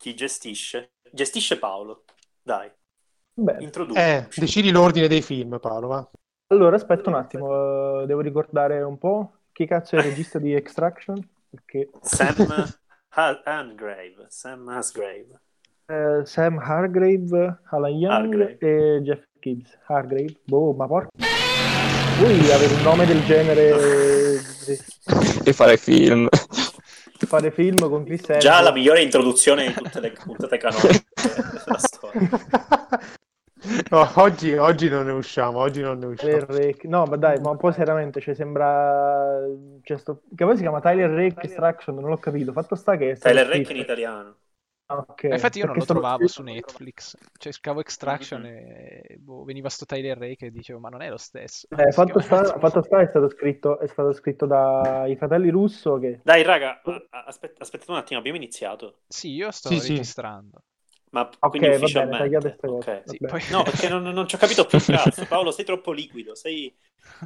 chi gestisce? Gestisce Paolo. Dai, Beh, introduci. Eh, decidi l'ordine dei film, Paolo, va. allora aspetta un attimo, eh, devo ricordare un po' chi cazzo è il regista di Extraction? Perché Sam Ha- Hargrave. Sam Hasgrave. eh, Sam Hargrave, Alan Young Hargrave. e Jeff Gibbs. Hargrave, boh, ma porca. Lui avere un nome del genere, E fare film. Fare film con Chris Evans. Già la migliore introduzione di tutte le puntate canoniche della storia. No, oggi, oggi non ne usciamo, oggi non ne usciamo. Rake. No, ma dai, ma un po' seriamente, cioè sembra... Cioè, sto... Che poi si chiama Tyler Rake Extraction, non l'ho capito. Fatto sta che Tyler Rake in italiano. Ah, ok. Ma Infatti io non Perché lo è stato trovavo su Netflix, cioè scavo Extraction Mhm. e boh, veniva sto Tyler Rake e dicevo ma non è lo stesso. Eh, fatto, sta, fatto sta è stato scritto, è stato scritto dai fratelli Russo che... Dai, raga, aspet- aspettate un attimo, abbiamo iniziato. Sì, io sto Sì, sì. registrando. Ma Ok, quindi va bene, ufficialmente? tagliate ste cose. Ok. Sì, poi- No, perché non, non ci ho capito più cazzo. Paolo, sei troppo liquido, sei...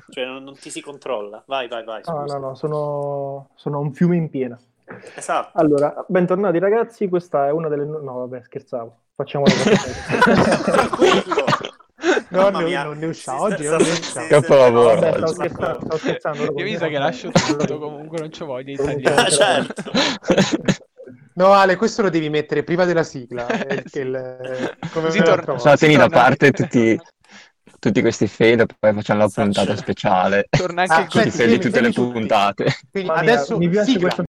Cioè, non, non ti si controlla. Vai, vai, vai, No, no, no, sono, sono un fiume in piena. Esatto. Allora, bentornati ragazzi, questa è una delle... No, vabbè, scherzavo. Facciamo Tranquillo. No, non ne usciamo, Si oggi sta- non ne usciamo. si- Capolavoro. Oggi. stavo scherzando, stavo scherzando. Io mi sa che lascio tutto comunque, non c'ho voglia di Ah, certo. No, Ale, questo lo devi mettere prima della sigla. eh, Sì. il- come Così torna- tieni da parte tutti, tutti questi fail e poi facciamo la puntata Certo. speciale. Torna anche Ah, il Tutti i Aspetta, fail di tutte le puntate. Quindi adesso mi piace sigla. questo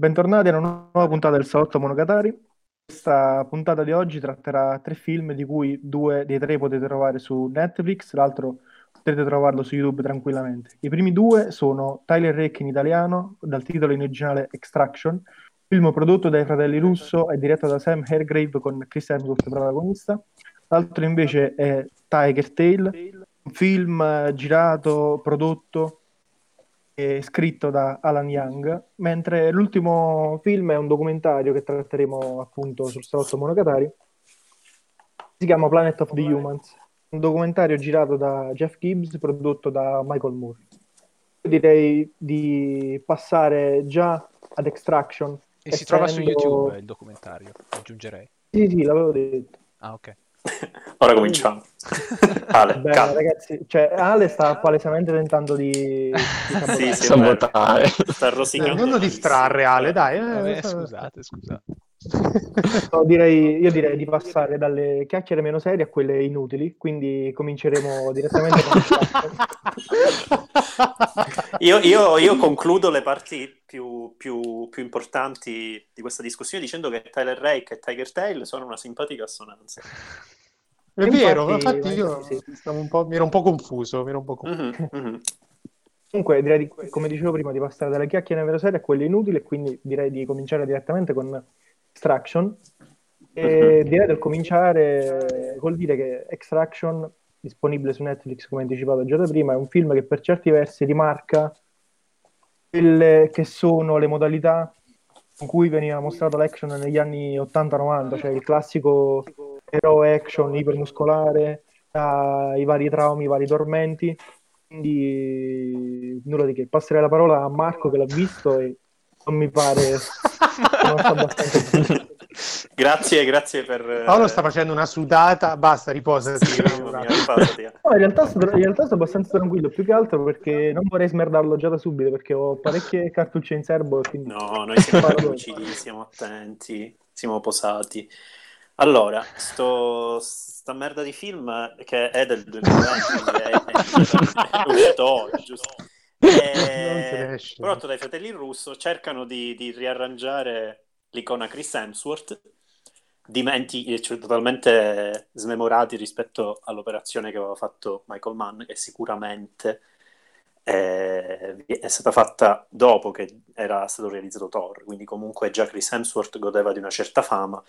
Bentornati a una nuova puntata del Salotto Monogatari. Questa puntata di oggi tratterà tre film, di cui due dei tre potete trovare su Netflix, l'altro potete trovarlo su YouTube tranquillamente. I primi due sono Tyler Rake in italiano, dal titolo in originale Extraction, film prodotto dai fratelli Russo e diretto da Sam Hargrave con Chris Hemsworth protagonista. L'altro invece è Tiger Tail, un film girato, prodotto scritto da Alan Young, mentre l'ultimo film è un documentario che tratteremo appunto sul salotto Monogatari. Si chiama Planet of the Humans, un documentario girato da Jeff Gibbs, prodotto da Michael Moore. Direi di passare già ad Extraction. E si trova su essendo- YouTube il documentario, aggiungerei. Sì, sì, l'avevo detto. Ah, ok. Ora cominciamo. Ale, Beh, ragazzi, cioè Ale sta palesemente tentando di, di Sì, sabotare. sì, Sabotare. Sta rosicando. non lo distrarre, Ale, dai. eh, Vabbè, scusate, scusate. No, direi- io direi di passare dalle chiacchiere meno serie a quelle inutili, quindi cominceremo direttamente con Io, io- io concludo le parti più, più- più importanti di questa discussione dicendo che Tyler Rake e Tiger Tail sono una simpatica assonanza. È vero, ma Infatti- infatti io sì. stavo un po', mi ero un po' confuso. Mi ero un po' confuso. Mhm, mhm. Comunque direi, di, come dicevo prima, di passare dalle chiacchiere meno serie a quelle inutili, quindi direi di cominciare direttamente con Extraction. E Mhm. direi del cominciare col dire che Extraction, disponibile su Netflix come anticipato già da prima, è un film che per certi versi rimarca quelle che sono le modalità con cui veniva mostrato l'action negli anni 80-90, cioè il classico eroe action ipermuscolare, i vari traumi, i vari tormenti. Quindi nulla di che. Passerei la parola a Marco che l'ha visto e non mi pare non. Grazie, grazie per... Paolo sta facendo una sudata, basta, riposati. Mia, ripasati. No, in, realtà sto, in realtà sto abbastanza tranquillo, più che altro perché non vorrei smerdarlo già da subito perché ho parecchie cartucce in serbo quindi No, noi siamo lucidi, siamo attenti, siamo posati. Allora, sto, sta merda di film che è del 2020, quindi è, è, è uscito oggi, giusto? Eh, prodotto dai fratelli Russo, cercano di, di riarrangiare l'icona Chris Hemsworth, dimenti- cioè, totalmente smemorati rispetto all'operazione che aveva fatto Michael Mann, che sicuramente eh, è stata fatta dopo che era stato realizzato Thor, quindi comunque già Chris Hemsworth godeva di una certa fama,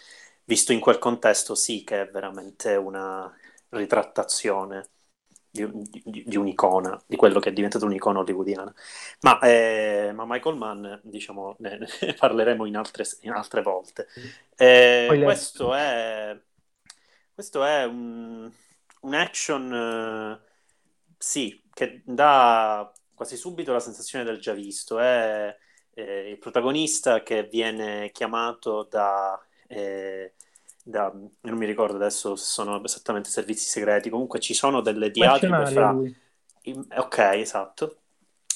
visto in quel contesto sì che è veramente una ritrattazione di, di- di un'icona, di quello che è diventato un'icona hollywoodiana. Ma, eh, ma Michael Mann, diciamo, ne, ne parleremo in altre, in altre volte. Eh, Poi le- questo è, questo è un, un action, eh, sì, che dà quasi subito la sensazione del già visto. È eh, il protagonista che viene chiamato da, eh, da- non mi ricordo adesso se sono esattamente servizi segreti, comunque ci sono delle diatribe fra... in- Ok, esatto.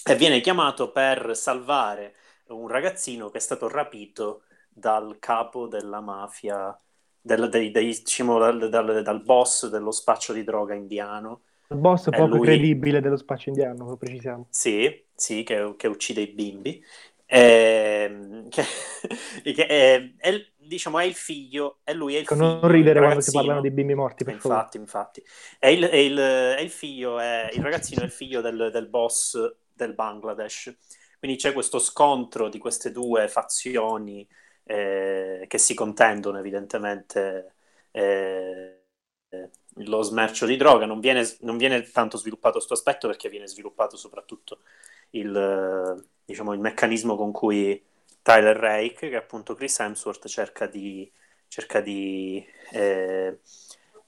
E viene chiamato per salvare un ragazzino che è stato rapito dal capo della mafia, del, dei- dei- diciamo, dal, dal- dal boss dello spaccio di droga indiano. Il boss È poco lui- credibile dello spaccio indiano, lo precisiamo. Sì, sì, che, che uccide i bimbi. Ehm, che, che è, è- diciamo, è il figlio, e lui è il figlio, non ridere quando si parlano di bimbi morti, per favore. Infatti, infatti. È il, è il- è il figlio, è, il ragazzino è il figlio del, del boss del Bangladesh. Quindi c'è questo scontro di queste due fazioni eh, che si contendono evidentemente eh, eh, lo smercio di droga. Non viene, non viene tanto sviluppato questo aspetto perché viene sviluppato soprattutto il, eh, diciamo, il meccanismo con cui Tyler Rake, che è appunto Chris Hemsworth, cerca di, cerca di eh,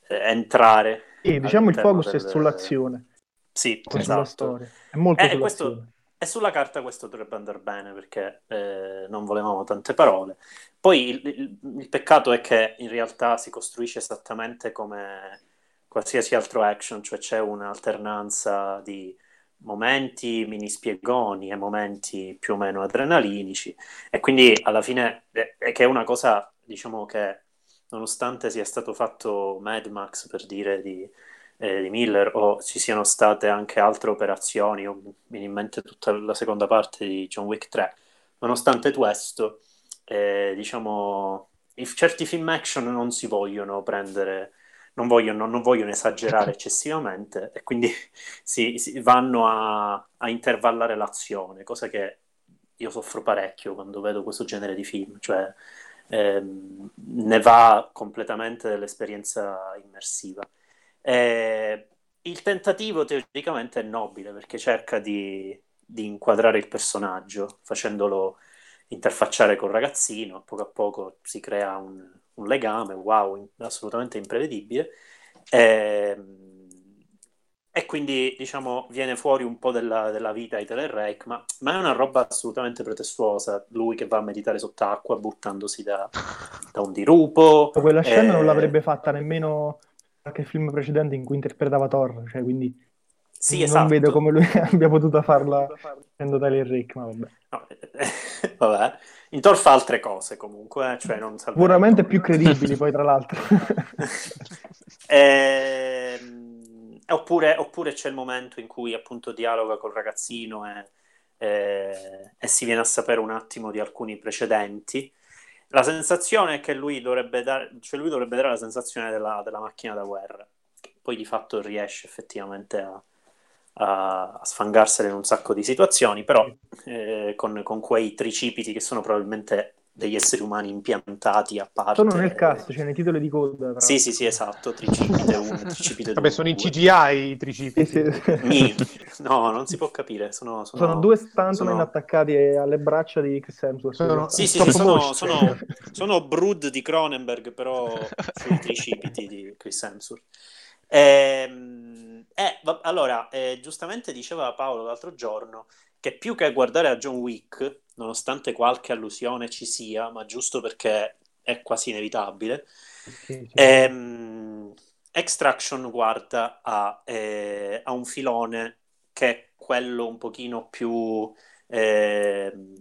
eh, entrare. Sì, diciamo il focus è del- sull'azione, Sì, sulla esatto. storia. È molto Eh, questo- E sulla carta questo dovrebbe andare bene perché eh, non volevamo tante parole. Poi il, il- il peccato è che in realtà si costruisce esattamente come qualsiasi altro action, cioè c'è un'alternanza di momenti mini spiegoni e momenti più o meno adrenalinici e quindi alla fine è, è che è una cosa, diciamo che nonostante sia stato fatto Mad Max per dire di eh, di Miller o ci siano state anche altre operazioni, o viene in mente tutta la seconda parte di John Wick 3. Nonostante questo, eh, diciamo, certi film action non si vogliono prendere, non vogliono, non vogliono esagerare eccessivamente e quindi si, si vanno a, a intervallare l'azione, cosa che io soffro parecchio quando vedo questo genere di film, cioè ehm, ne va completamente dell'esperienza immersiva. Eh, il tentativo teoricamente è nobile perché cerca di, di inquadrare il personaggio facendolo interfacciare col ragazzino, a poco a poco si crea un, un legame, wow, assolutamente imprevedibile. Ehm, E, quindi, diciamo, viene fuori un po' della, della vita di Rake, ma, ma è una roba assolutamente pretestuosa. Lui che va a meditare sott'acqua buttandosi da, da un dirupo. Quella scena non eh, l'avrebbe fatta nemmeno qualche film precedente in cui interpretava Thor, cioè, quindi Sì, non esatto. vedo come lui abbia potuto farla facendo Tyler Rake, ma vabbè. No, eh, vabbè. In Thor fa altre cose comunque, eh, cioè non Sicuramente più credibili poi, tra l'altro. Ehm, oppure, oppure c'è il momento in cui appunto dialoga col ragazzino e, e- e si viene a sapere un attimo di alcuni precedenti. La sensazione è che lui dovrebbe dare, cioè lui dovrebbe dare la sensazione della, della macchina da guerra, che poi di fatto riesce effettivamente a, a, a sfangarsene in un sacco di situazioni, però eh, con, con quei tricipiti che sono probabilmente degli esseri umani impiantati a parte. Sono nel cast, cioè nei titoli di coda. tra Sì, sì, sì, esatto, tricipite 1, tricipite 2. Vabbè, sono in CGI i tricipi. Sì, sì. Mi. No, non si può capire, sono... sono- Sono due stuntman sono- attaccati alle braccia di Chris Hemsworth. Sono- Sì, sì, sì, sono, sono, sono Brood di Cronenberg, però sui tricipiti di Chris Hemsworth. Ehm, eh, va- allora, eh, giustamente diceva Paolo l'altro giorno che più che guardare a John Wick, nonostante qualche allusione ci sia, ma giusto perché è quasi inevitabile, Sì, sì. Ehm, Extraction guarda a, eh, a un filone che è quello un pochino più... ehm,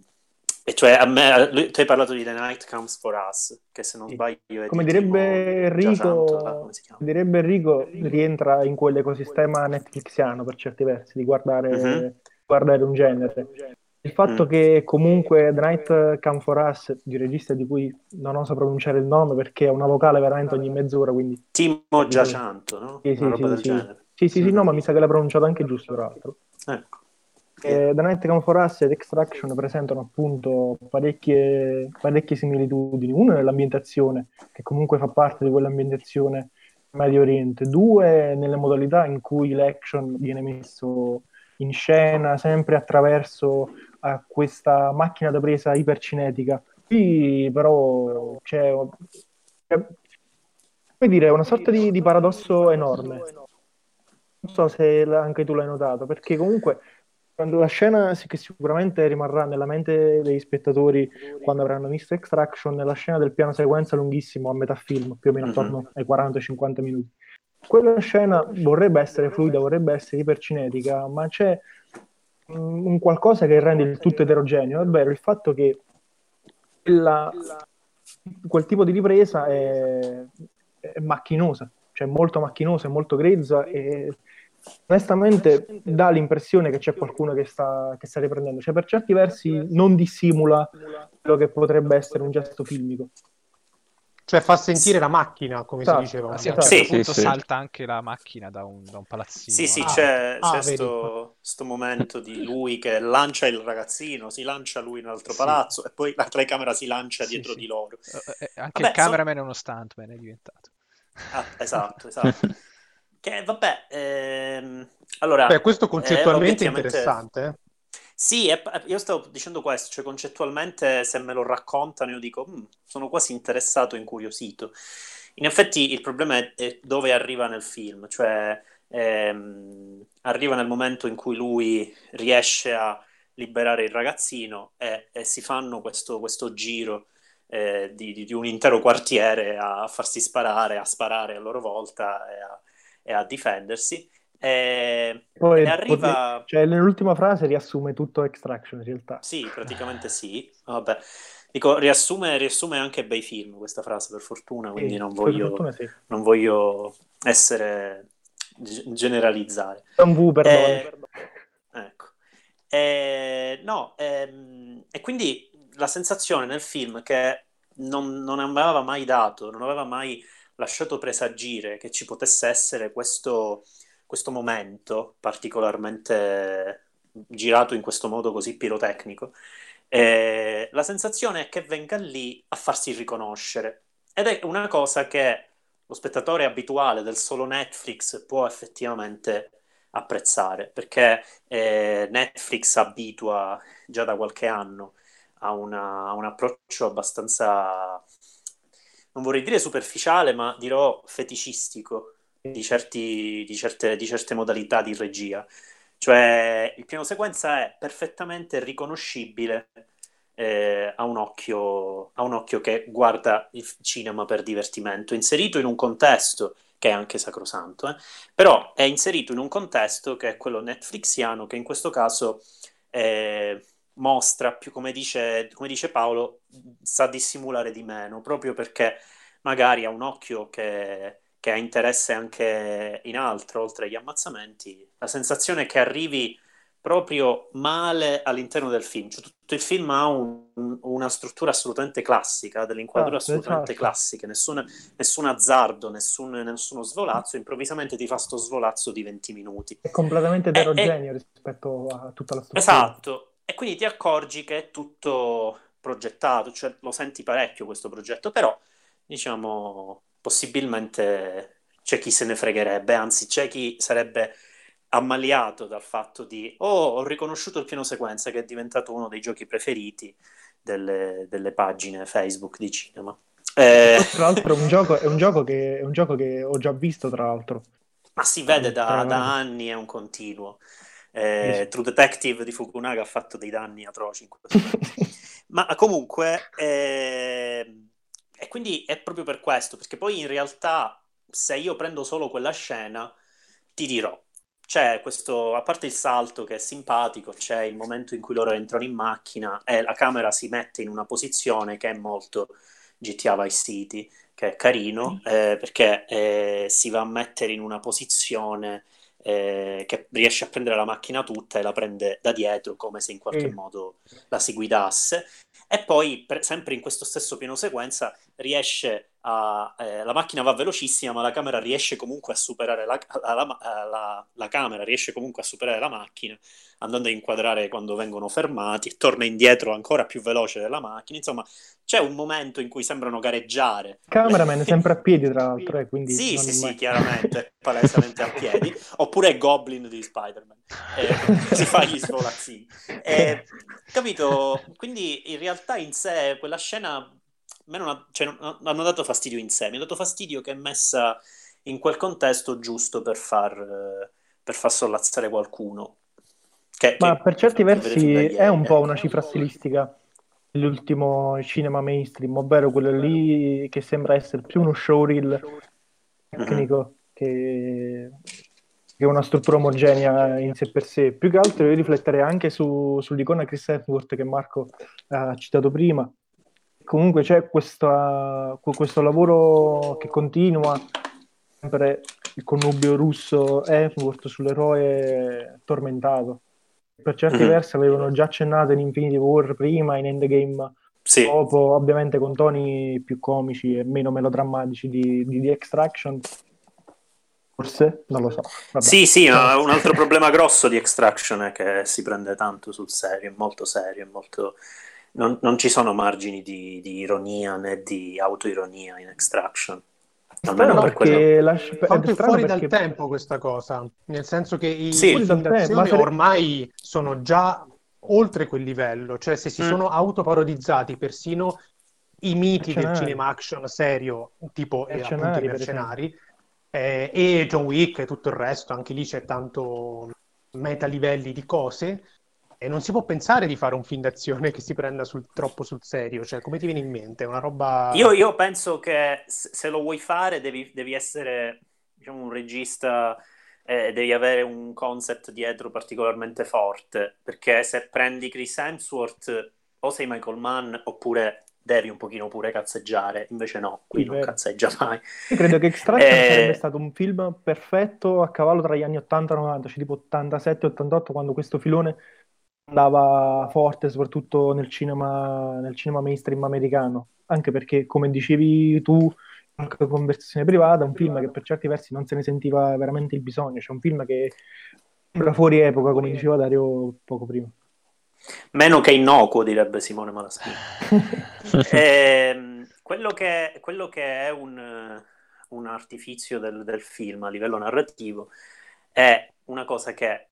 e cioè a me, lui- tu hai parlato di The Night Comes For Us, che se non Sì. sbaglio è Come di direbbe Enrico, come direbbe Enrico, rientra in quell'ecosistema Netflixiano per certi versi, di guardare, Mhm. guardare un genere. Il fatto Mm. che comunque The Night Come For Us, di regista di cui non oso pronunciare il nome perché è una vocale veramente ogni mezz'ora, quindi Timo Giacianto, no? Sì, sì, sì, sì. genere. sì, sì, sì, no, ma mi sa che l'ha pronunciato anche giusto, tra l'altro. Ecco. Eh, The Night Come For Us ed Extraction presentano appunto parecchie, parecchie similitudini. Uno nell'ambientazione, che comunque fa parte di quell'ambientazione Medio Oriente. Due nelle modalità in cui l'action viene messo in scena, sempre attraverso a questa macchina da presa ipercinetica. Qui però c'è, c'è- dire, una sorta di, di paradosso enorme. Non so se anche tu l'hai notato, perché comunque quando la scena sì, che sicuramente rimarrà nella mente degli spettatori quando avranno visto Extraction, è la scena del piano sequenza lunghissimo a metà film, più o meno Mhm. attorno ai 40-50 minuti. Quella scena vorrebbe essere fluida, vorrebbe essere ipercinetica, ma c'è mm, un qualcosa che rende il tutto eterogeneo, ovvero il fatto che la- quel tipo di ripresa è, è macchinosa, cioè molto macchinosa, è molto grezza e onestamente dà l'impressione che c'è qualcuno che sta, che sta riprendendo, cioè per certi versi non dissimula quello che potrebbe essere un gesto filmico. Cioè fa sentire la macchina, come Esatto. si diceva. Ah, sì, a un Esatto. certo Sì, punto sì. salta anche la macchina da un, da un palazzino. Sì, sì, Ah, c'è, ah, c'è vedi. sto, sto momento di lui che lancia il ragazzino, si lancia lui in un altro Sì. palazzo e poi la telecamera si lancia Sì, dietro sì. di loro. Eh, eh, anche Vabbè, il cameraman è uno stuntman, è diventato. Ah, esatto, esatto. Che vabbè, ehm, allora, Beh, questo eh, concettualmente è interessante. eh. Sì, è- io stavo dicendo questo, cioè concettualmente se me lo raccontano io dico, "Mm, sono quasi interessato e incuriosito. In effetti il problema è, è dove arriva nel film, cioè ehm, arriva nel momento in cui lui riesce a liberare il ragazzino e, e si fanno questo, questo giro eh, di, di- di un intero quartiere a farsi sparare, a sparare a loro volta e a, e a difendersi. E, Poi e arriva... cioè, nell'ultima frase riassume tutto Extraction in realtà. Sì, praticamente sì. Vabbè. Dico, riassume, riassume anche bei film questa frase, per fortuna, quindi Sì, non voglio, fortuna sì. non voglio essere ge- generalizzare. È un V, perdone. Eh, Ecco. Eh, no, ehm, e quindi la sensazione nel film che non, non aveva mai dato, non aveva mai lasciato presagire che ci potesse essere questo, questo momento particolarmente girato in questo modo così pirotecnico. Eh, la sensazione è che venga lì a farsi riconoscere ed è una cosa che lo spettatore abituale del solo Netflix può effettivamente apprezzare perché eh, Netflix abitua già da qualche anno a, una- a un approccio abbastanza, non vorrei dire superficiale, ma dirò feticistico di, certi- di certe, di certe modalità di regia. Cioè, il piano sequenza è perfettamente riconoscibile eh, a un occhio, a un occhio che guarda il cinema per divertimento, inserito in un contesto che è anche sacrosanto, eh, però è inserito in un contesto che è quello netflixiano, che in questo caso eh, mostra più, come dice, come dice Paolo, sa dissimulare di meno, proprio perché magari ha un occhio che, che ha interesse anche in altro, oltre agli ammazzamenti, la sensazione è che arrivi proprio male all'interno del film. Cioè, tutto il film ha un- un- una struttura assolutamente classica, delle inquadrature Esatto, assolutamente esatto. classiche, nessun, nessun azzardo, nessun- nessuno svolazzo, improvvisamente ti fa sto svolazzo di 20 minuti. È completamente eterogeneo rispetto a tutta la struttura. Esatto, e quindi ti accorgi che è tutto progettato, cioè lo senti parecchio questo progetto, però diciamo possibilmente c'è chi se ne fregherebbe, anzi c'è chi sarebbe ammaliato dal fatto di oh, ho riconosciuto il piano sequenza che è diventato uno dei giochi preferiti delle, delle pagine Facebook di cinema. Eh, Tra l'altro è un gioco, è un gioco che, è un gioco che ho già visto, tra l'altro. Ma si vede da, da anni, è un continuo. Eh. True Detective di Fukunaga ha fatto dei danni atroci in questo momento. Ma comunque, ehm, e quindi è proprio per questo, perché poi in realtà, se io prendo solo quella scena, ti dirò, c'è questo, a parte il salto che è simpatico, c'è il momento in cui loro entrano in macchina e la camera si mette in una posizione che è molto GTA Vice City, che è carino, eh, perché eh, si va a mettere in una posizione eh, che riesce a prendere la macchina tutta e la prende da dietro come se in qualche Sì. modo la si guidasse. E poi, per- sempre in questo stesso piano sequenza, riesce a. eh, la macchina va velocissima, ma la camera riesce comunque a superare la, la- la- la- camera, riesce comunque a superare la macchina, andando a inquadrare quando vengono fermati, e torna indietro ancora più veloce della macchina. Insomma, c'è un momento in cui sembrano gareggiare. Cameraman è sempre a piedi, tra l'altro, eh, quindi Sì, sì, sì, chiaramente, palesemente a piedi. Oppure Goblin di Spider-Man. Eh, si fa gli svolazzini. Eh, capito? Quindi in realtà in sé quella scena me non ha- cioè, non- hanno dato fastidio in sé, mi ha dato fastidio che è messa in quel contesto giusto per far, eh, per far sollazzare qualcuno. Che, Ma che per certi versi è un po' una cifra stilistica dell'ultimo cinema mainstream, ovvero quello lì che sembra essere più uno showreel tecnico che, che una struttura omogenea in sé per sé. Più che altro io rifletterei anche su- sull'icona Chris Hemsworth che Marco ha citato prima. Comunque c'è questa- questo lavoro che continua, sempre il connubio russo Hemsworth sull'eroe tormentato. Per certi Mhm. versi avevano già accennato in Infinity War prima, in Endgame Sì, dopo, ovviamente con toni più comici e meno melodrammatici di, di The Extraction. Forse, non lo so. Vabbè. Sì, sì, ma un altro problema grosso di Extraction è che si prende tanto sul serio, è molto serio, è molto... Non, non ci sono margini di, di ironia né di autoironia in Extraction. Almeno Strano per quello. Fa è fuori perché- dal tempo questa cosa, nel senso che i Sì. ma se- ormai sono già oltre quel livello, cioè se si Mm. sono autoparodizzati persino i miti del cinema action serio, tipo eh, Mercenari, appunto i mercenari, eh, e John Wick e tutto il resto, anche lì c'è tanto meta livelli di cose. E non si può pensare di fare un film d'azione che si prenda sul- troppo sul serio, cioè come ti viene in mente? Una roba... Io, io penso che se se lo vuoi fare devi, devi essere diciamo, un regista, eh, devi avere un concept dietro particolarmente forte, perché se prendi Chris Hemsworth o sei Michael Mann oppure devi un pochino pure cazzeggiare, invece no, qui Sì, non vero. cazzeggia mai. Io credo che Extraction Eh, sarebbe stato un film perfetto a cavallo tra gli anni 80 e 90, cioè tipo 87-88, quando questo filone andava forte, soprattutto nel cinema, nel cinema mainstream americano. Anche perché, come dicevi tu, in una conversazione privata, un film che per certi versi non se ne sentiva veramente il bisogno. C'è un film che sembra fuori epoca, come diceva Dario poco prima. Meno che innocuo, direbbe Simone Malaspina. Ehm, quello, che, quello che è un, un artifizio del, del film a livello narrativo è una cosa che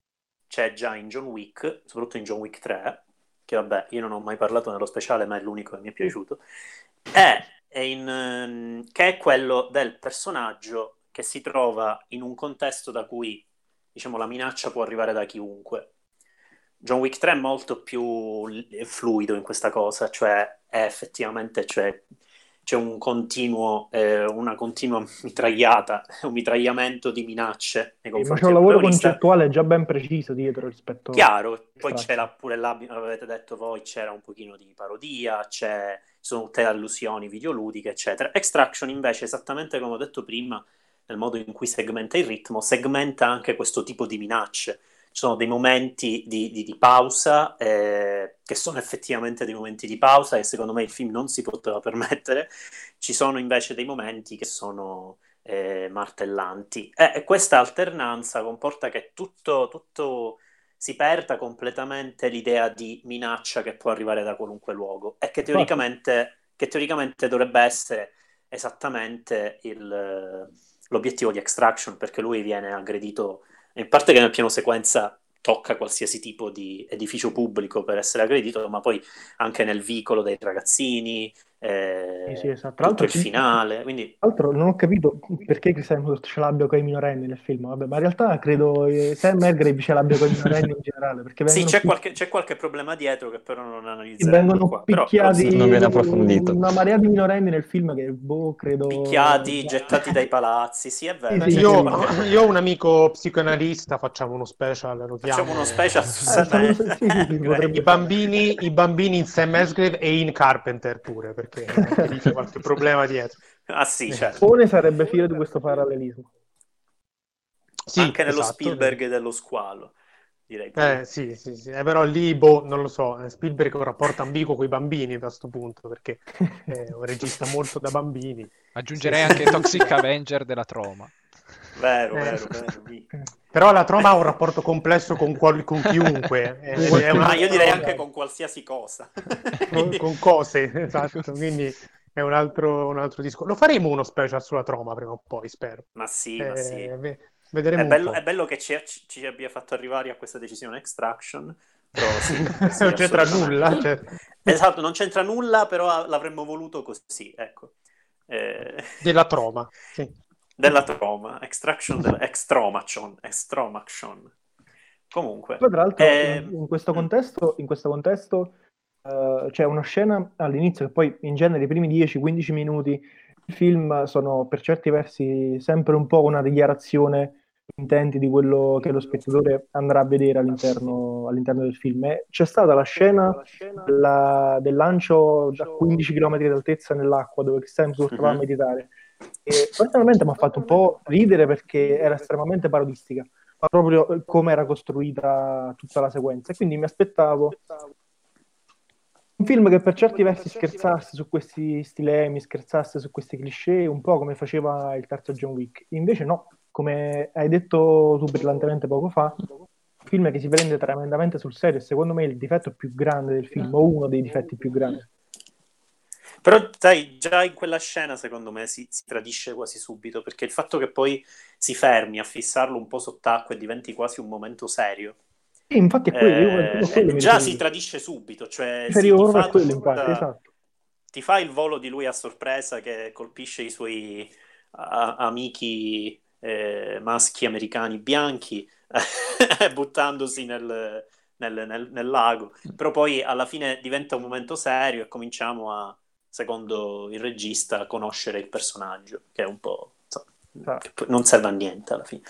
c'è già in John Wick, soprattutto in John Wick 3, che vabbè, io non ho mai parlato nello speciale, ma è l'unico che mi è piaciuto, è, è in, ehm, che è quello del personaggio che si trova in un contesto da cui, diciamo, la minaccia può arrivare da chiunque. John Wick 3 è molto più fluido in questa cosa, cioè è effettivamente cioè, c'è un continuo, eh, una continua mitragliata, un mitragliamento di minacce nei Ma c'è un lavoro concettuale già ben preciso dietro rispetto Chiaro, poi c'era pure là, avete detto voi, c'era un pochino di parodia, c'è, sono tutte le allusioni videoludiche, eccetera. Extraction invece, esattamente come ho detto prima, nel modo in cui segmenta il ritmo, segmenta anche questo tipo di minacce. Ci sono dei momenti di, di- di pausa eh, che sono effettivamente dei momenti di pausa e secondo me il film non si poteva permettere. Ci sono invece dei momenti che sono eh, martellanti. E, e questa alternanza comporta che tutto, tutto si perda completamente l'idea di minaccia che può arrivare da qualunque luogo e che teoricamente, che teoricamente dovrebbe essere esattamente il- l'obiettivo di Extraction, perché lui viene aggredito, in parte che nel piano sequenza tocca qualsiasi tipo di edificio pubblico per essere aggredito, ma poi anche nel vicolo dei ragazzini, eh, Sì, sì, esatto. Tra l'altro, il finale, quindi Tra l'altro non ho capito perché Chris Hemsworth ce l'abbia con i minorenni nel film, vabbè, ma in realtà credo eh, Sam Hargrave ce l'abbia con i minorenni in generale, perché sì, c'è pi- qualche, c'è qualche problema dietro che però non che analizzeremo vengono qua. Però, però picchiati viene approfondito. una marea di minorenni nel film che, boh, credo... picchiati, gettati dai palazzi, sì è vero. Sì, sì, io, qualche- io ho un amico psicoanalista, facciamo uno special, lo Facciamo uno special su Eh, Sam potrebbe- I bambini, I bambini in Sam Asgrave e in Carpenter pure, perché anche lì c'è qualche problema dietro. Ah sì, certo. Pone sarebbe figlio di questo parallelismo. Sì, Anche nello esatto. Spielberg dello squalo, direi. Eh, sì, sì, sì. Eh, però lì, boh, non lo so, eh, Spielberg ha un rapporto ambiguo con i bambini da sto punto, perché è un regista molto da bambini. Aggiungerei anche Toxic Avenger della Troma. Vero, Eh. vero, vero. sì. Però la troma ha un rapporto complesso con, qual- con chiunque. eh, Con è una- Ma io direi anche con qualsiasi cosa. con, con cose, esatto, quindi è un altro, un altro discorso. Lo faremo uno special sulla troma prima o poi, spero. Ma sì, ma Eh, sì. ve- vedremo È bello, un po'. è bello che ci, ci- abbia fatto arrivare a questa decisione Extraction. Però sì, sì, non c'entra nulla. cioè. Esatto, non c'entra nulla, però l'avremmo voluto così, ecco. Eh, Della troma, sì. Della troma, extraction della extromation, extromation. Comunque, Poi, tra l'altro, eh, in, in questo mm. contesto, in questo contesto eh, c'è una scena all'inizio che poi in genere i primi 10-15 minuti del film sono per certi versi sempre un po' una dichiarazione di intenti di quello che lo spettatore andrà a vedere all'interno, all'interno del film. E c'è stata la scena della- del lancio da 15 km d'altezza nell'acqua dove Chris Hemsworth va a meditare. Personalmente mi ha fatto un po' ridere perché era estremamente parodistica, ma proprio come era costruita tutta la sequenza. E quindi mi aspettavo un film che per certi versi scherzasse su questi stilemi, scherzasse su questi cliché, un po' come faceva il terzo John Wick. Invece no, come hai detto tu brillantemente poco fa, un film che si prende tremendamente sul serio secondo me il difetto più grande del film, o uno dei difetti più grandi. Però, sai, già in quella scena, secondo me, si, si tradisce quasi subito, perché il fatto che poi si fermi a fissarlo un po' sott'acqua e diventi quasi un momento serio, Sì, infatti è quello, eh, a quello già si tradisce subito, cioè riferivo ti fa quello, tutta- infatti, esatto. ti fa il volo di lui a sorpresa che colpisce i suoi a- amici eh, maschi americani bianchi buttandosi nel, nel- nel- nel lago. Però poi alla fine diventa un momento serio e cominciamo a, secondo il regista, a conoscere il personaggio, che è un po'... insomma, che poi non serve a niente alla fine.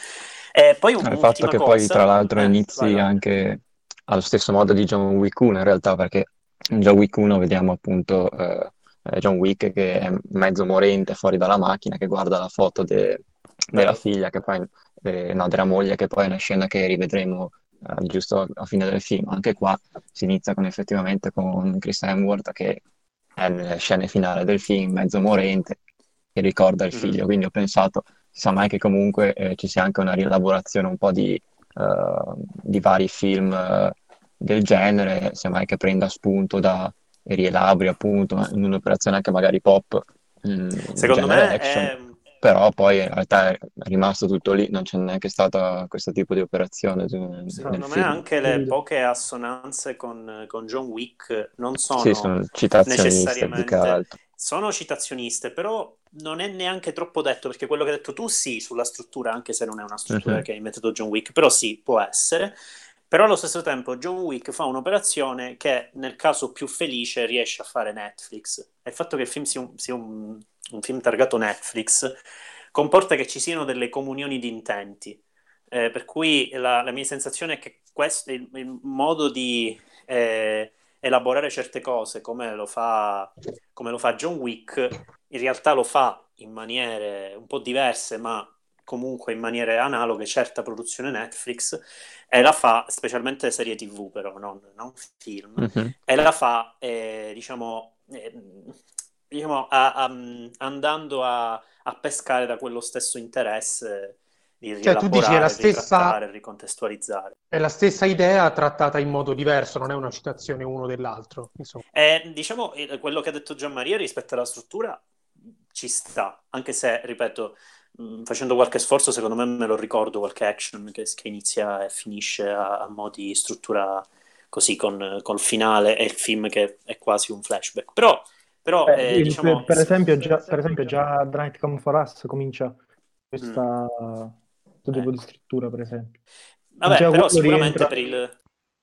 E poi Il un'ultima fatto che poi, cosa- tra l'altro, eh, inizi vai, vai. anche allo stesso modo di John Wick 1, in realtà, perché in John Wick 1 vediamo appunto eh, eh, John Wick che è mezzo morente fuori dalla macchina, che guarda la foto de- della figlia, che poi, eh, no, della moglie, che poi è una scena che rivedremo eh, giusto a fine del film. Anche qua si inizia con effettivamente con Chris Hemsworth che nelle scene finali del film, mezzo morente, che ricorda il Mhm. figlio. Quindi ho pensato, si sa mai che comunque eh, ci sia anche una rielaborazione un po' di, eh, di vari film eh, del genere, semmai che prenda spunto da e rielabori appunto in un'operazione anche magari pop, mm, Secondo me action. è... Però poi in realtà è rimasto tutto lì, non c'è neanche stata questo tipo di operazione Secondo me film. anche le poche assonanze con, con John Wick non sono Sì, sono citazioniste più che necessariamente altro. sono citazioniste, però non è neanche troppo detto, perché quello che hai detto tu sì, sulla struttura, anche se non è una struttura Mhm. che ha inventato John Wick, però sì, può essere. Però allo stesso tempo John Wick fa un'operazione che nel caso più felice riesce a fare Netflix. E il fatto che il film sia un, sia un- un film targato Netflix comporta che ci siano delle comunioni di intenti. Eh, per cui la, la mia sensazione è che questo il, il modo di eh, elaborare certe cose come lo fa, come lo fa John Wick, in realtà lo fa in maniere un po' diverse, ma comunque in maniere analoghe, certa produzione Netflix, e la fa specialmente serie TV, però non, non film Mhm. e la fa, eh, diciamo, eh, diciamo, a- a- andando a, a pescare da quello stesso interesse di Cioè, tu dici è la stessa- ricontestualizzare. È la stessa idea trattata in modo diverso, non è una citazione uno dell'altro. Insomma. E, diciamo, quello che ha detto Gianmaria rispetto alla struttura ci sta, anche se, ripeto, mh, facendo qualche sforzo, secondo me me lo ricordo qualche action che, che inizia e finisce a, a mo' di struttura così con, col finale e il film che è quasi un flashback. Però, però Beh, eh, diciamo, per, per esempio, già, per esempio, già The Night Come For Us comincia questa, questo tipo Ecco. di scrittura, per esempio. vabbè, già però quello sicuramente rientra- per il...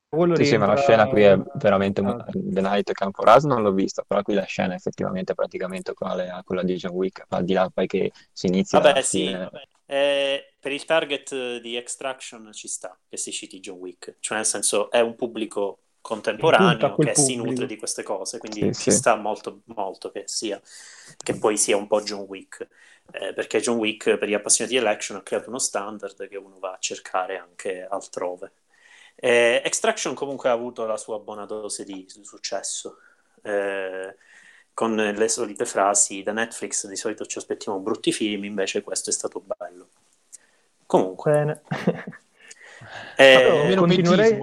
Quello Sì, sì, ma la scena qui è veramente Ah, The Night Come For Us non l'ho vista, però qui la scena è effettivamente praticamente uguale a quella di John Wick, al di là poi che si inizia Vabbè, sì, fine. eh, per il target di Extraction ci sta che si citi John Wick, cioè nel senso è un pubblico contemporaneo che si nutre di queste cose, quindi Sì, ci sì. sta molto, molto che sia, che poi sia un po' John Wick, eh, perché John Wick per gli appassionati di election ha creato uno standard che uno va a cercare anche altrove. Eh, Extraction comunque ha avuto la sua buona dose di, successo, eh, con le solite frasi da Netflix di solito ci aspettiamo brutti film, invece questo è stato bello. Comunque, Bene. eh, meno continuerei-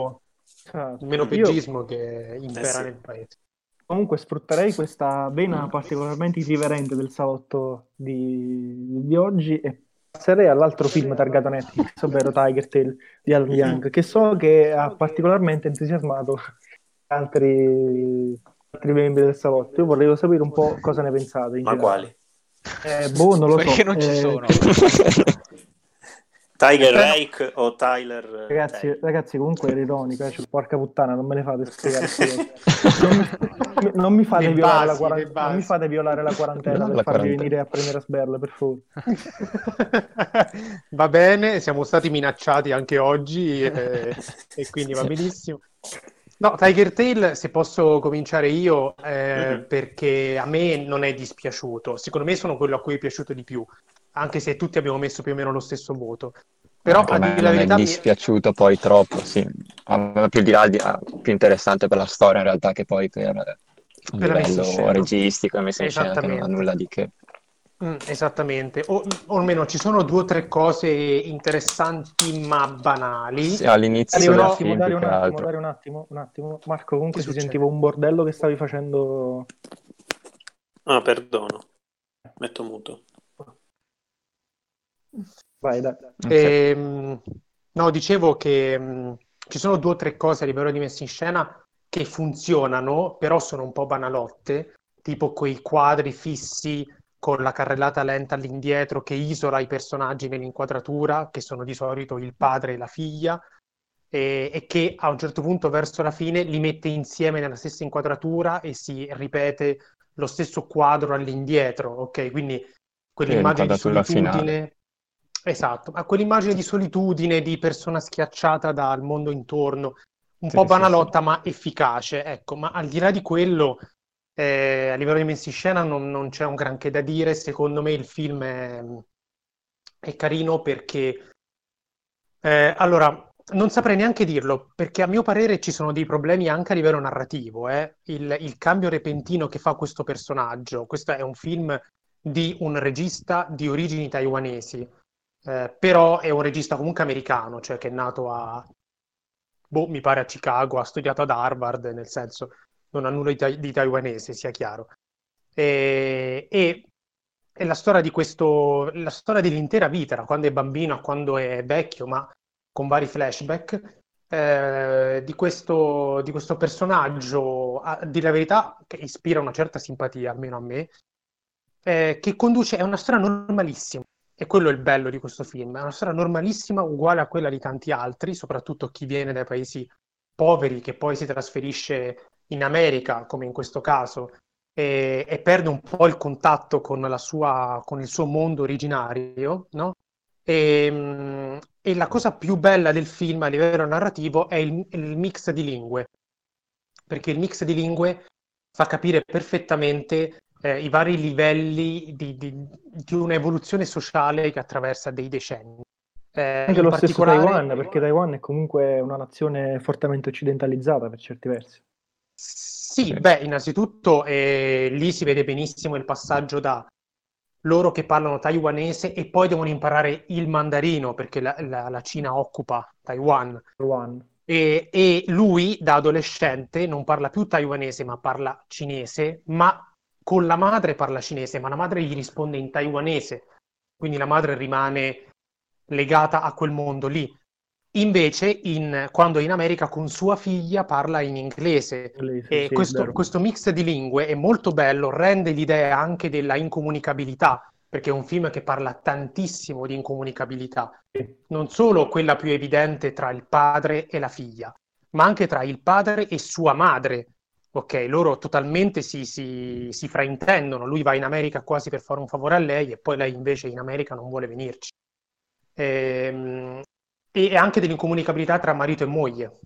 il meno Io pegismo che impera Eh nel paese. comunque sfrutterei questa vena particolarmente irriverente del salotto di, di oggi e passerei all'altro film targato Netflix, ovvero Tiger Tail di Alan Young, che so che ha particolarmente entusiasmato altri, altri membri del salotto. Io vorrei sapere un po' cosa ne pensate. in ma generale. quali? Eh, boh, non lo so. Perché non ci Eh, sono. Tiger Però- Rake o Tyler eh, Ragazzi, Tate? ragazzi, comunque era ironico, eh, cioè, porca puttana, non me le fate spiegare. non, mi, non mi fate violare la basi, quaran- le basi. non mi fate violare la quarantena La per farvi quarantena. venire a prendere a sberle, per favore. Va bene, siamo stati minacciati anche oggi eh, e quindi va benissimo. No, Tiger Tail, se posso cominciare io, eh, Mhm. perché a me non è dispiaciuto. Secondo me sono quello a cui è piaciuto di più, anche se tutti abbiamo messo più o meno lo stesso voto. Però a me la non è verità, mi- dispiaciuto poi troppo, sì. Più di là, di- ah, più interessante per la storia in realtà che poi per Per la messa in livello scena. registico e messa in scena che non ha Esattamente. nulla di che. Mm, esattamente, o, o almeno ci sono due o tre cose interessanti ma banali. Sì, all'inizio Dario, un del però- attimo, film più un attimo. Dario, un attimo, un attimo. Marco, comunque si sentiva un bordello che stavi facendo. Ah, perdono. Metto muto. Vai, dai. Ok. Ehm, no, dicevo che mh, ci sono due o tre cose a livello di messa in scena che funzionano, però sono un po' banalotte, tipo quei quadri fissi con la carrellata lenta all'indietro che isola i personaggi nell'inquadratura, che sono di solito il padre e la figlia, e, e che a un certo punto verso la fine li mette insieme nella stessa inquadratura e si ripete lo stesso quadro all'indietro, ok? Quindi quell'immagine di solitudine. Esatto, ma quell'immagine di solitudine, di persona schiacciata dal mondo intorno, un Sì, po' sì, banalotta ma efficace, ecco, ma al di là di quello, eh, a livello di messa in scena non, non c'è un granché da dire, secondo me il film è, è carino perché, eh, allora, non saprei neanche dirlo, perché a mio parere ci sono dei problemi anche a livello narrativo, eh. Il, il cambio repentino che fa questo personaggio, questo è un film di un regista di origini taiwanesi, eh, però è un regista comunque americano, cioè che è nato a, boh, mi pare a Chicago, ha studiato ad Harvard, nel senso non ha nulla di, tai- di taiwanese, sia chiaro. E, e- è la storia di questo, la storia dell'intera vita, da quando è bambino a quando è vecchio, ma con vari flashback, eh, di questo, di questo personaggio, a dire la verità, che ispira una certa simpatia, almeno a me, eh, che conduce, è una storia normalissima. E quello è il bello di questo film, è una storia normalissima, uguale a quella di tanti altri, soprattutto chi viene dai paesi poveri, che poi si trasferisce in America, come in questo caso, e, e perde un po' il contatto con sua, con il suo mondo originario, no? E, mh, e la cosa più bella del film a livello narrativo è il, il mix di lingue, perché il mix di lingue fa capire perfettamente eh, i vari livelli di, di, di un'evoluzione sociale che attraversa dei decenni. Eh, Anche lo stesso particolare- Taiwan, perché Taiwan è comunque una nazione fortemente occidentalizzata per certi versi. Sì, beh, innanzitutto eh, lì si vede benissimo il passaggio da loro che parlano taiwanese e poi devono imparare il mandarino perché la, la- la Cina occupa Taiwan. Taiwan. E, e lui, da adolescente, non parla più taiwanese, ma parla cinese, ma con la madre parla cinese, ma la madre gli risponde in taiwanese. Quindi la madre rimane legata a quel mondo lì. Invece, in- quando è in America con sua figlia parla in inglese. Sì, E questo, questo mix di lingue è molto bello, rende l'idea anche della incomunicabilità, perché è un film che parla tantissimo di incomunicabilità, non solo quella più evidente tra il padre e la figlia, ma anche tra il padre e sua madre. Ok, loro totalmente si, si, si fraintendono. Lui va in America quasi per fare un favore a lei e poi lei invece in America non vuole venirci. Ehm, e anche dell'incomunicabilità tra marito e moglie,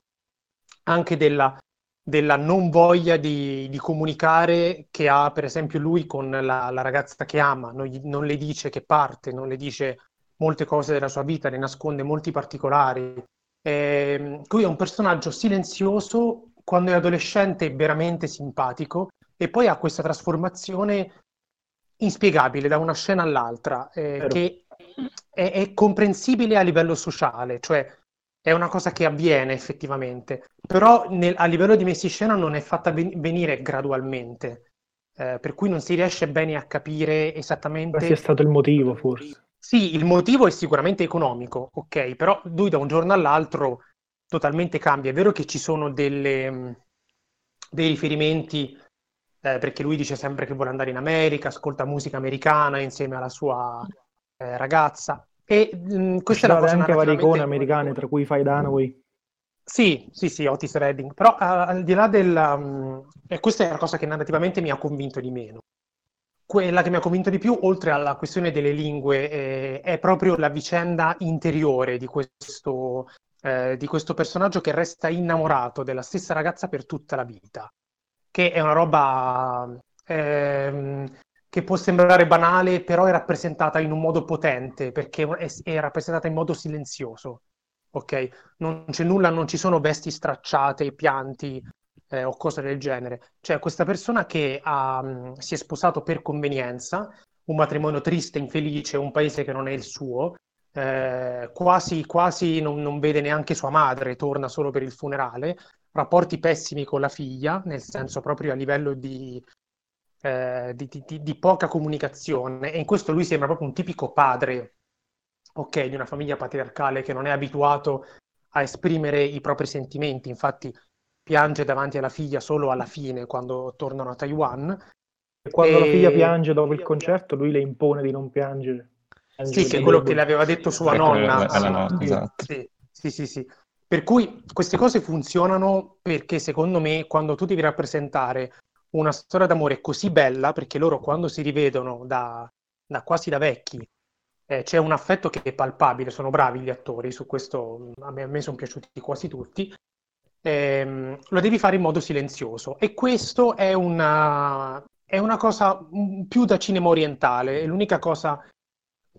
anche della, della non voglia di, di comunicare che ha per esempio lui con la, la ragazza che ama, non, gli- non le dice che parte, non le dice molte cose della sua vita, le nasconde molti particolari. Ehm, lui è un personaggio silenzioso, quando è adolescente è veramente simpatico e poi ha questa trasformazione inspiegabile da una scena all'altra, eh, che è, è comprensibile a livello sociale, cioè è una cosa che avviene effettivamente, però nel- a livello di messa in scena non è fatta ven- venire gradualmente, eh, per cui non si riesce bene a capire esattamente. Questo è stato il motivo, forse. Sì, il motivo è sicuramente economico, ok, però lui da un giorno all'altro totalmente cambia. È vero che ci sono delle, mh, dei riferimenti eh, perché lui dice sempre che vuole andare in America, ascolta musica americana insieme alla sua eh, ragazza. E mh, questa è la cosa anche varie icone americane, tra cui Faye Dunaway. Sì, sì, sì, Otis Redding, però eh, al di là della... mh, e questa è la cosa che narrativamente mi ha convinto di meno. Quella che mi ha convinto di più, oltre alla questione delle lingue, eh, è proprio la vicenda interiore di questo, eh, di questo personaggio che resta innamorato della stessa ragazza per tutta la vita, che è una roba ehm, che può sembrare banale, però è rappresentata in un modo potente, perché è, è rappresentata in modo silenzioso. Ok? Non c'è nulla, non ci sono vesti stracciate, pianti eh, o cose del genere. Cioè, questa persona che ha, si è sposato per convenienza, un matrimonio triste, infelice, un paese che non è il suo, eh, quasi, quasi non, non vede neanche sua madre, torna solo per il funerale, rapporti pessimi con la figlia, nel senso proprio a livello di, eh, di, di- di- poca comunicazione, e in questo lui sembra proprio un tipico padre, ok, di una famiglia patriarcale che non è abituato a esprimere i propri sentimenti, infatti piange davanti alla figlia solo alla fine, quando tornano a Taiwan. E quando la E- figlia piange dopo il concerto, lui le impone di non piangere. Sì, che è quello che le aveva detto sua nonna. alla nonna, Sì, esatto. sì, sì, sì, sì. Per cui queste cose funzionano perché secondo me quando tu devi rappresentare una storia d'amore così bella, perché loro quando si rivedono da, da quasi da vecchi, eh, c'è un affetto che è palpabile, sono bravi gli attori, su questo a me, a me sono piaciuti quasi tutti, ehm, lo devi fare in modo silenzioso e questo è una, è una cosa mm, più da cinema orientale, è l'unica cosa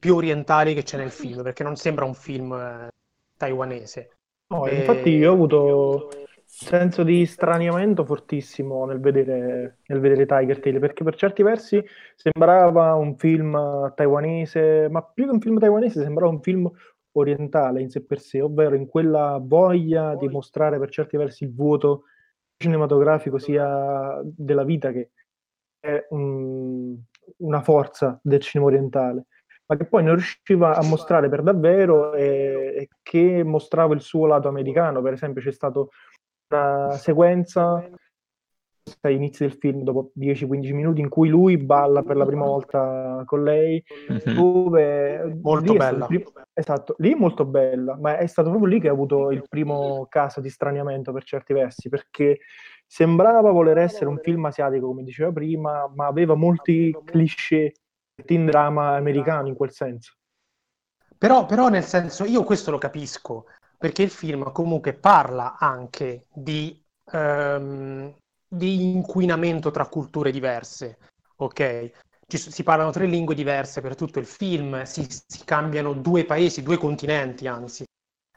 più orientale che c'è nel film, perché non sembra un film eh, taiwanese. No, Eh, infatti io ho avuto senso di straniamento fortissimo nel vedere, nel vedere Tiger Tail, perché per certi versi sembrava un film taiwanese, ma più che un film taiwanese sembrava un film orientale in sé per sé, ovvero in quella voglia di mostrare per certi versi il vuoto cinematografico sia della vita che è un- una forza del cinema orientale, ma che poi non riusciva a mostrare per davvero e, e che mostrava il suo lato americano. Per esempio, c'è stata una sequenza all'inizio del film, dopo 10-15 minuti, in cui lui balla per la prima volta con lei, Mhm. dove Molto lì bella. primo- esatto, lì è molto bella, ma è stato proprio lì che ha avuto il primo caso di straniamento per certi versi, perché sembrava voler essere un film asiatico, come diceva prima, ma aveva molti cliché teen drama americano in quel senso. Però, però nel senso, io questo lo capisco, perché il film comunque parla anche di, ehm, di inquinamento tra culture diverse, ok? Ci si parlano tre lingue diverse per tutto il film, si, si cambiano due paesi, due continenti, anzi.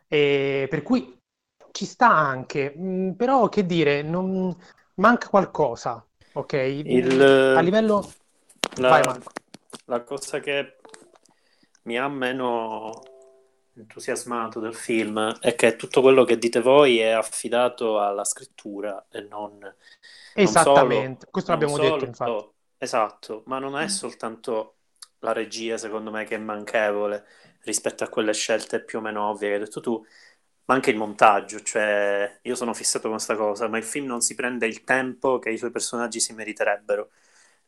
E per cui ci sta anche, mh, però che dire, non... manca qualcosa, ok? Il- A livello... La, Vai, Marco. La cosa che mi ha meno entusiasmato del film è che tutto quello che dite voi è affidato alla scrittura e non, non Esattamente, solo- questo non l'abbiamo detto, solo- infatti. Esatto, ma non è soltanto la regia, secondo me, che è manchevole rispetto a quelle scelte più o meno ovvie che hai detto tu, ma anche il montaggio, cioè io sono fissato con questa cosa, ma il film non si prende il tempo che i suoi personaggi si meriterebbero.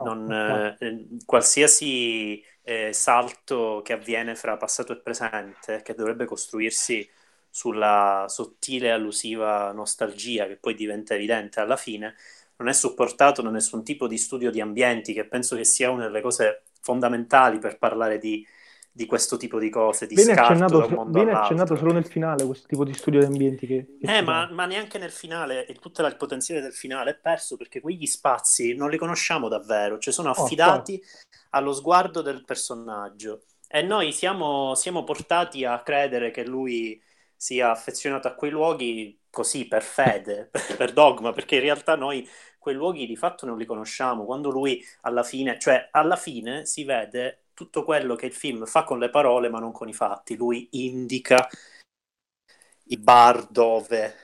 Non, No, eh, qualsiasi eh, salto che avviene fra passato e presente, che dovrebbe costruirsi sulla sottile e allusiva nostalgia, che poi diventa evidente alla fine, non è supportato da nessun tipo di studio di ambienti, che penso che sia una delle cose fondamentali per parlare di, di questo tipo di cose, di Viene scarto accennato, da un mondo viene accennato solo nel finale questo tipo di studio di ambienti che, che Eh, ma, ma neanche nel finale, e tutto il potenziale del finale è perso perché quegli spazi non li conosciamo davvero, cioè sono Oh, affidati allo sguardo del personaggio. E noi siamo, siamo portati a credere che lui sia affezionato a quei luoghi così per fede, per dogma, perché in realtà noi quei luoghi di fatto non li conosciamo. Quando lui alla fine, cioè alla fine si vede tutto quello che il film fa con le parole ma non con i fatti. Lui indica i bar dove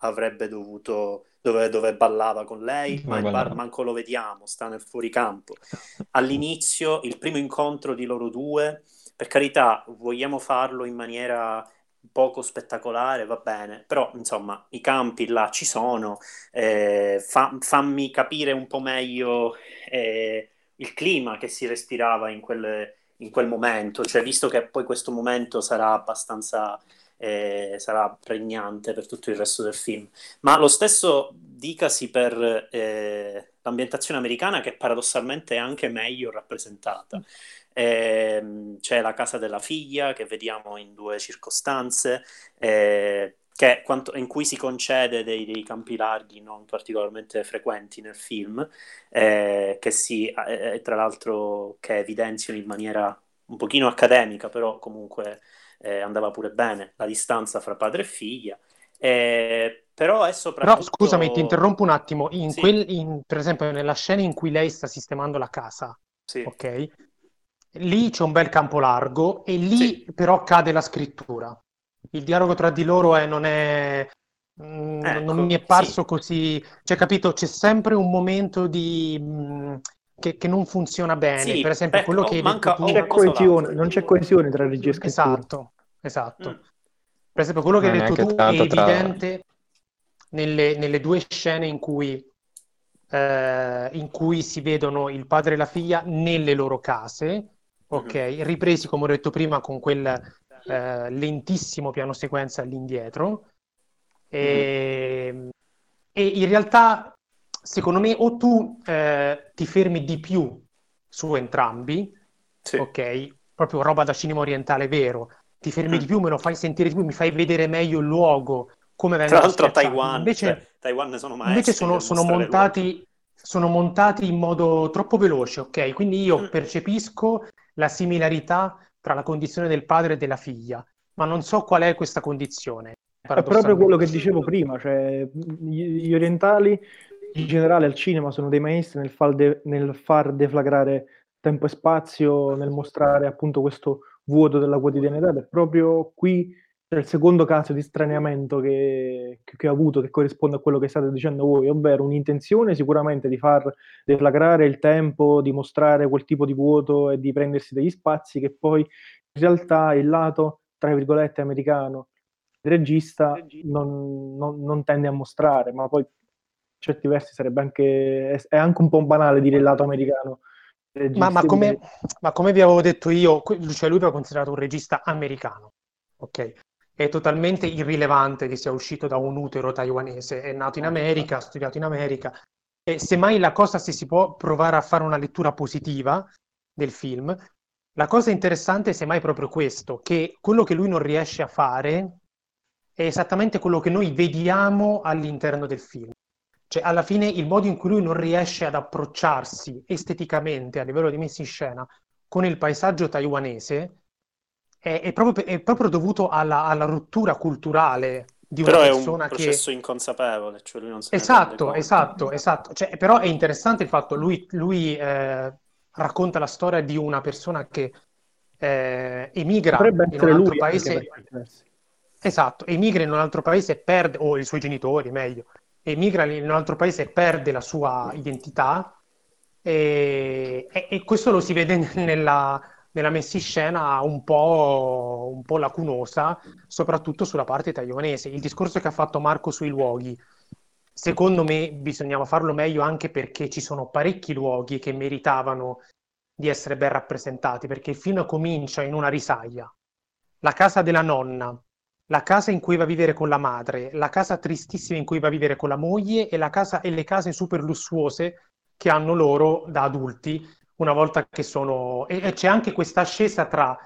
avrebbe dovuto, dove, dove ballava con lei, ma il bar manco lo vediamo, sta nel fuoricampo. All'inizio, il primo incontro di loro due, per carità, vogliamo farlo in maniera poco spettacolare, va bene, però insomma i campi là ci sono, eh, fa- fammi capire un po' meglio eh, il clima che si respirava in quel, in quel momento, cioè visto che poi questo momento sarà abbastanza eh, sarà pregnante per tutto il resto del film. Ma lo stesso dicasi per eh, l'ambientazione americana che paradossalmente è anche meglio rappresentata. Eh, c'è la casa della figlia che vediamo in due circostanze, eh, che, quanto, in cui si concede dei, dei, campi larghi non particolarmente frequenti nel film, eh, che si, eh, tra l'altro che evidenziano in maniera un pochino accademica, però comunque eh, andava pure bene la distanza fra padre e figlia. Eh, però è soprattutto... Però scusami, ti interrompo un attimo. In sì. quel, in, per esempio, nella scena in cui lei sta sistemando la casa, sì. ok? Lì c'è un bel campo largo e lì sì. però cade la scrittura. Il dialogo tra di loro è, non è... Mm, ecco, non mi è parso così... Cioè, capito? C'è sempre un momento di... Mh, mm, che, che, non funziona bene. Sì, per esempio, ecco, quello che manca, tu... c'è coesione, non c'è coesione tra regia e scrittura. Esatto, esatto. Mm. Per esempio, quello che hai detto tu è evidente nelle, nelle, due scene in cui, eh, in cui si vedono il padre e la figlia nelle loro case, ok? Mm-hmm. Ripresi, come ho detto prima, con quel eh, lentissimo piano sequenza all'indietro. E, mm-hmm. e in realtà secondo me o tu eh, ti fermi di più su entrambi, sì. ok? Proprio roba da cinema orientale vero, ti fermi mm. di più, me lo fai sentire di più, mi fai vedere meglio il luogo, come vengono Tra l'altro a Taiwan, invece, cioè, Taiwan sono maestri Invece sono, sono montati, sono montati in modo troppo veloce, ok? Quindi io mm. percepisco la similarità tra la condizione del padre e della figlia, ma non so qual è questa condizione. È proprio quello che dicevo prima, cioè gli orientali in generale al cinema sono dei maestri nel far, de- nel far deflagrare tempo e spazio, nel mostrare appunto questo vuoto della quotidianità ed è proprio qui c'è il secondo caso di straniamento che, che, ho avuto che corrisponde a quello che state dicendo voi, ovvero un'intenzione sicuramente di far deflagrare il tempo, di mostrare quel tipo di vuoto e di prendersi degli spazi che poi in realtà il lato, tra virgolette, americano il regista non, non, non tende a mostrare, ma poi certi versi sarebbe anche, è anche un po' banale dire il lato americano. Ma, ma, come, ma, come, vi avevo detto io, cioè lui va considerato un regista americano, ok? È totalmente irrilevante che sia uscito da un utero taiwanese, è nato in America, ha studiato in America, e semmai la cosa, se si può provare a fare una lettura positiva del film, la cosa interessante è semmai proprio questo, che quello che lui non riesce a fare è esattamente quello che noi vediamo all'interno del film. Cioè, alla fine il modo in cui lui non riesce ad approcciarsi esteticamente a livello di messa in scena con il paesaggio taiwanese è, è, proprio, è proprio, dovuto alla, alla, rottura culturale di una però persona che... Però è un processo che... inconsapevole, cioè lui non si Esatto, esatto, esatto. Cioè, però è interessante il fatto, lui, lui eh, racconta la storia di una persona che eh, emigra Potrebbe in un altro lui paese... Esatto, emigra in un altro paese e perde, o i suoi genitori, meglio, emigra in un altro paese e perde la sua identità e, e, e questo lo si vede nella, nella messa in scena un po', un po' lacunosa, soprattutto sulla parte taiwanese. Il discorso che ha fatto Marco sui luoghi, secondo me bisognava farlo meglio anche perché ci sono parecchi luoghi che meritavano di essere ben rappresentati, perché il film comincia in una risaia. La casa della nonna, la casa in cui va a vivere con la madre, la casa tristissima in cui va a vivere con la moglie e, casa, e le case super lussuose che hanno loro da adulti una volta che sono... E, e c'è anche questa ascesa tra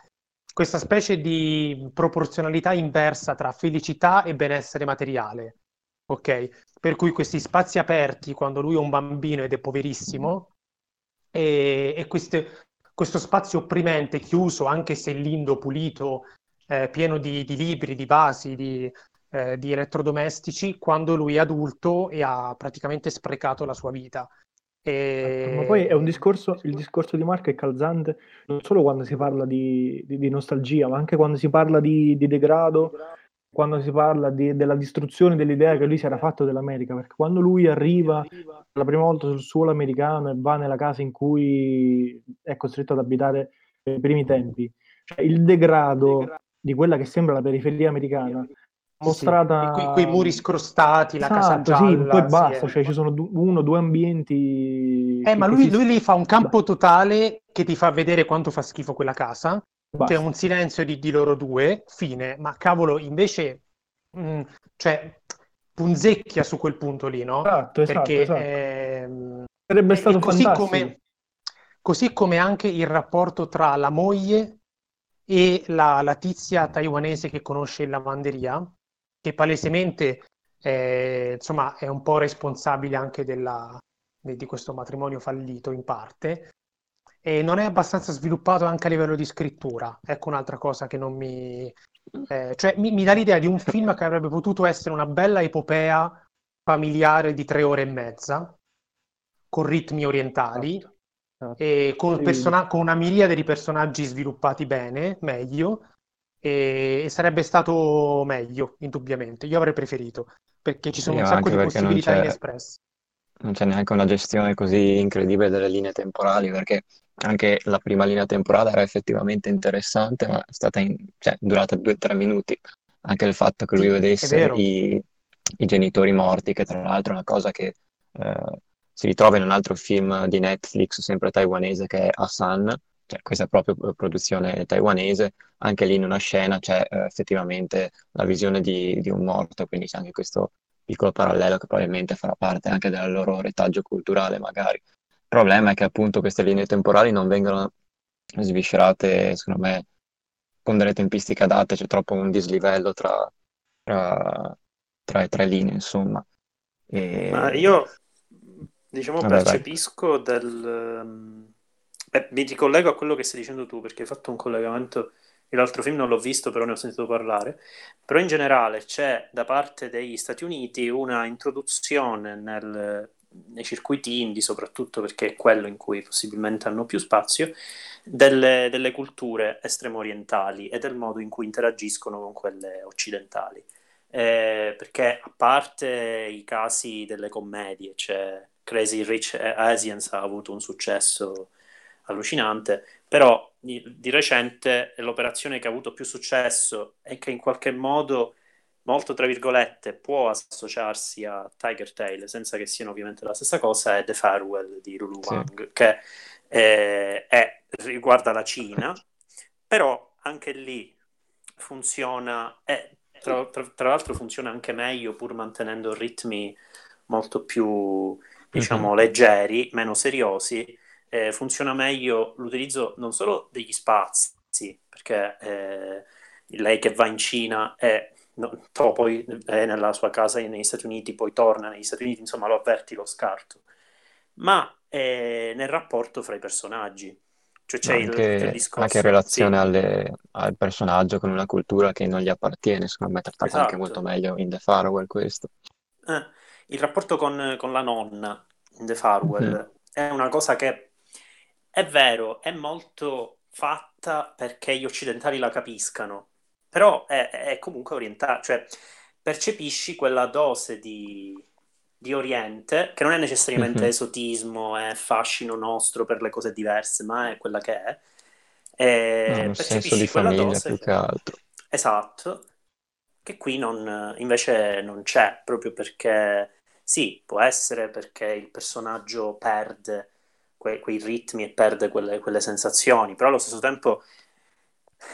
questa specie di proporzionalità inversa tra felicità e benessere materiale, ok? Per cui questi spazi aperti quando lui è un bambino ed è poverissimo e, e queste, questo spazio opprimente, chiuso, anche se lindo, pulito, eh, pieno di, di, libri, di vasi, di, eh, di, elettrodomestici, quando lui è adulto e ha praticamente sprecato la sua vita. E... Ma poi è un discorso, il discorso di Marco è calzante non solo quando si parla di, di nostalgia, ma anche quando si parla di, degrado, quando si parla della distruzione dell'idea che lui si era fatto dell'America, perché quando lui arriva la prima volta sul suolo americano e va nella casa in cui è costretto ad abitare nei primi tempi, cioè il degrado di quella che sembra la periferia americana, mostrata... Sì, quei, quei, muri scrostati, la casa esatto, gialla. Sì, poi basta, sì, cioè ci sono du- uno o due ambienti... Eh, ma lui, lui lì fa un campo totale che ti fa vedere quanto fa schifo quella casa. Basta. C'è un silenzio di, di, loro due, fine. Ma cavolo, invece... Mh, mm, cioè, punzecchia su quel punto lì, no? Esatto, esatto, Perché esatto. Eh, sarebbe stato così fantastico. Come, così come anche il rapporto tra la moglie e la, la tizia taiwanese che conosce in lavanderia, che palesemente eh, insomma, è un po' responsabile anche della, di questo matrimonio fallito in parte, e non è abbastanza sviluppato anche a livello di scrittura. Ecco un'altra cosa che non mi... Eh, cioè mi, mi dà l'idea di un film che avrebbe potuto essere una bella epopea familiare di tre ore e mezza, con ritmi orientali, Esatto. Esatto. e con, Sì. persona- con una miriade di personaggi sviluppati bene, meglio, e, sarebbe stato meglio, indubbiamente. Io avrei preferito, perché ci sono Sì, un sacco di possibilità c'è- inespresse. non c'è neanche una gestione così incredibile delle linee temporali, perché anche la prima linea temporale era effettivamente interessante, ma è stata in- cioè, durata due o tre minuti. Anche il fatto che lui vedesse i, i genitori morti, che tra l'altro è una cosa che eh, si ritrova in un altro film di Netflix, sempre taiwanese, che è Asan, cioè questa è proprio produzione taiwanese, anche lì in una scena c'è eh, effettivamente la visione di, di un morto, quindi c'è anche questo piccolo parallelo che probabilmente farà parte anche del loro retaggio culturale, magari. Il problema è che appunto queste linee temporali non vengono sviscerate, secondo me, con delle tempistiche adatte, c'è troppo un dislivello tra, tra, tra le tre linee, insomma. E... Ma io, diciamo, Vabbè, vai. percepisco del... beh, mi ricollego a quello che stai dicendo tu, perché hai fatto un collegamento... L'altro film non l'ho visto, però ne ho sentito parlare. Però in generale c'è da parte degli Stati Uniti una introduzione nel- nei circuiti indie, soprattutto perché è quello in cui possibilmente hanno più spazio, delle, delle culture estremo orientali e del modo in cui interagiscono con quelle occidentali. Eh, perché a parte i casi delle commedie, cioè Crazy Rich Asians ha avuto un successo allucinante, però di, recente l'operazione che ha avuto più successo e che in qualche modo, molto tra virgolette, può associarsi a Tiger Tail, senza che siano ovviamente la stessa cosa, è The Farewell di Lulu Sì. Wang, che eh, è- riguarda la Cina, però anche lì funziona, e tra, tra- tra l'altro funziona anche meglio pur mantenendo ritmi molto più, diciamo, Mhm. leggeri, meno seriosi. Eh, funziona meglio l'utilizzo non solo degli spazi, perché eh, lei che va in Cina e no, to- poi è nella sua casa negli Stati Uniti, poi torna negli Stati Uniti, insomma lo avverti lo scarto, ma eh, nel rapporto fra i personaggi. Cioè c'è il, anche, il discorso, anche in relazione sì. alle- al personaggio con una cultura che non gli appartiene, secondo me è trattato anche Esatto. molto meglio in The Farewell questo. Eh, il rapporto con, con la nonna in The Farewell Mhm. è una cosa che è vero, è molto fatta perché gli occidentali la capiscano, però è, è comunque orientata, cioè percepisci quella dose di, di Oriente, che non è necessariamente Mhm. esotismo, è fascino nostro per le cose diverse, ma è quella che è. E No, senso percepisci di quella famiglia dose più che altro. Esatto, che qui non, invece non c'è, proprio perché sì, può essere perché il personaggio perde que- quei ritmi e perde quelle, quelle sensazioni, però allo stesso tempo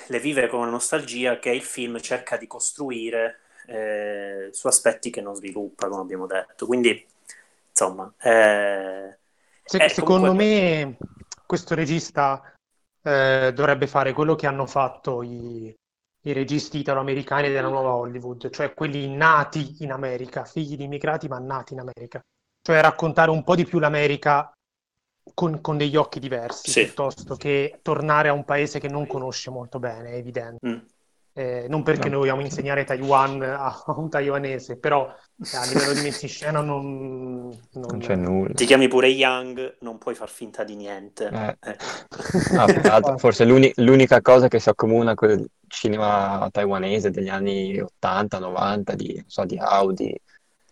le vive con una nostalgia che il film cerca di costruire eh, su aspetti che non sviluppa, come abbiamo detto. Quindi, insomma, eh, Se- secondo comunque- me questo regista eh, dovrebbe fare quello che hanno fatto i, i registi italo-americani della nuova Hollywood, cioè quelli nati in America, figli di immigrati ma nati in America. Cioè raccontare un po' di più l'America con, con degli occhi diversi, Sì. piuttosto che tornare a un paese che non conosce molto bene, è evidente. mm. Eh, non perché No. noi vogliamo insegnare Taiwan a, un taiwanese, però eh, a livello di messa non, non, Non c'è nulla. ti chiami pure Young, non puoi far finta di niente. Eh. Eh. L'altro, forse l'uni- l'unica cosa che si accomuna con il cinema taiwanese degli anni 80-90, di, non so, di Audi,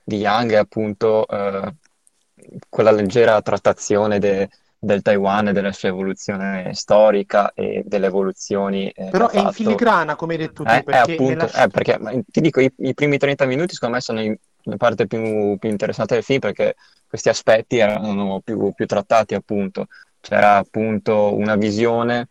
di Yang, è appunto eh, quella leggera trattazione de- del Taiwan e della sua evoluzione storica e delle evoluzioni eh, Però è ha in fatto. filigrana, come hai detto tu, Eh, eh, perché appunto, nella- eh, perché ma ti dico, i, i primi 30 minuti secondo me sono i- la parte più, più interessante del film perché questi aspetti erano più, più trattati, appunto. C'era appunto una visione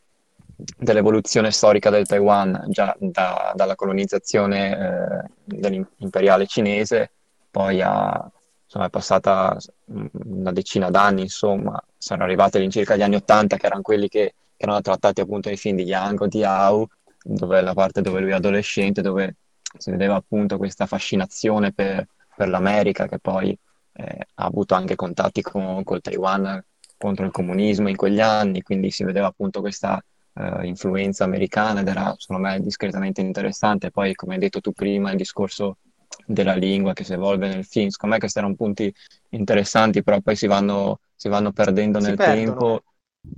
dell'evoluzione storica del Taiwan già da- dalla colonizzazione eh, dell'imperiale cinese, poi a, insomma, è passata mm, una decina d'anni, insomma, sono arrivati all'incirca gli anni Ottanta, che erano quelli che, che erano trattati appunto nei film di Yang o di Hao, dove la parte dove lui è adolescente, dove si vedeva appunto questa fascinazione per, per l'America, che poi eh, ha avuto anche contatti con, col Taiwan contro il comunismo in quegli anni, quindi si vedeva appunto questa eh, influenza americana ed era secondo me discretamente interessante. Poi, come hai detto tu prima, il discorso della lingua che si evolve nel film, secondo me questi erano punti interessanti, però poi si vanno, si vanno perdendo Si nel perdono. tempo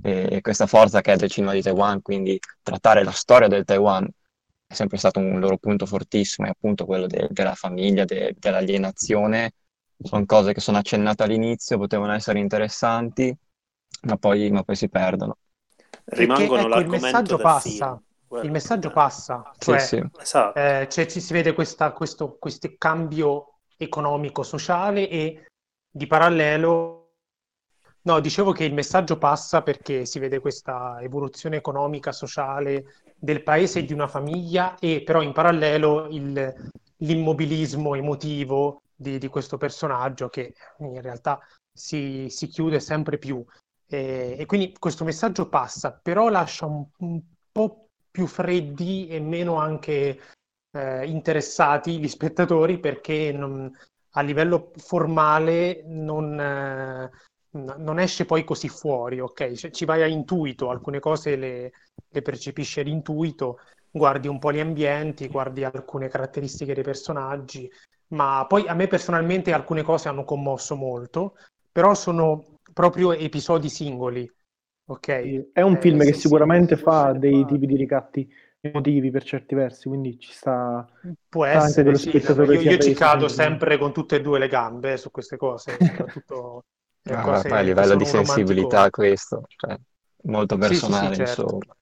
e, e questa forza che è del cinema di Taiwan, quindi trattare la storia del Taiwan è sempre stato un loro punto fortissimo, e appunto quello de- della famiglia, de- dell'alienazione. Sono cose che sono accennate all'inizio, potevano essere interessanti, ma poi, ma poi si perdono. Rimangono ecco, il l'argomento messaggio del passa. film. Guarda, Il messaggio eh, passa, Sì, cioè sì. Esatto. eh, cioè, ci si vede questa- questo, questo cambio economico-sociale e di parallelo... No, dicevo che il messaggio passa perché si vede questa evoluzione economica, sociale del paese e di una famiglia e però in parallelo il- l'immobilismo emotivo di, di questo personaggio che in realtà si, si chiude sempre più. E, e quindi questo messaggio passa, però lascia un, un po' più freddi e meno anche eh, interessati gli spettatori perché non- a livello formale non, eh, non esce poi così fuori, ok? Cioè, ci vai a intuito, alcune cose le, le percepisci ad intuito, guardi un po' gli ambienti, guardi alcune caratteristiche dei personaggi, ma poi a me personalmente alcune cose hanno commosso molto, però sono proprio episodi singoli, ok? È un Eh, film sì, che sì. sicuramente fa dei tipi di ricatti emotivi per certi versi, quindi ci sta... Può Sta anche essere, dello sì, spettatore io, io ci cado sempre con tutte e due le gambe su queste cose, soprattutto Ah, cose a livello di sensibilità romanticone. questo, cioè, molto Sì, sì, sì, personale, certo. insomma.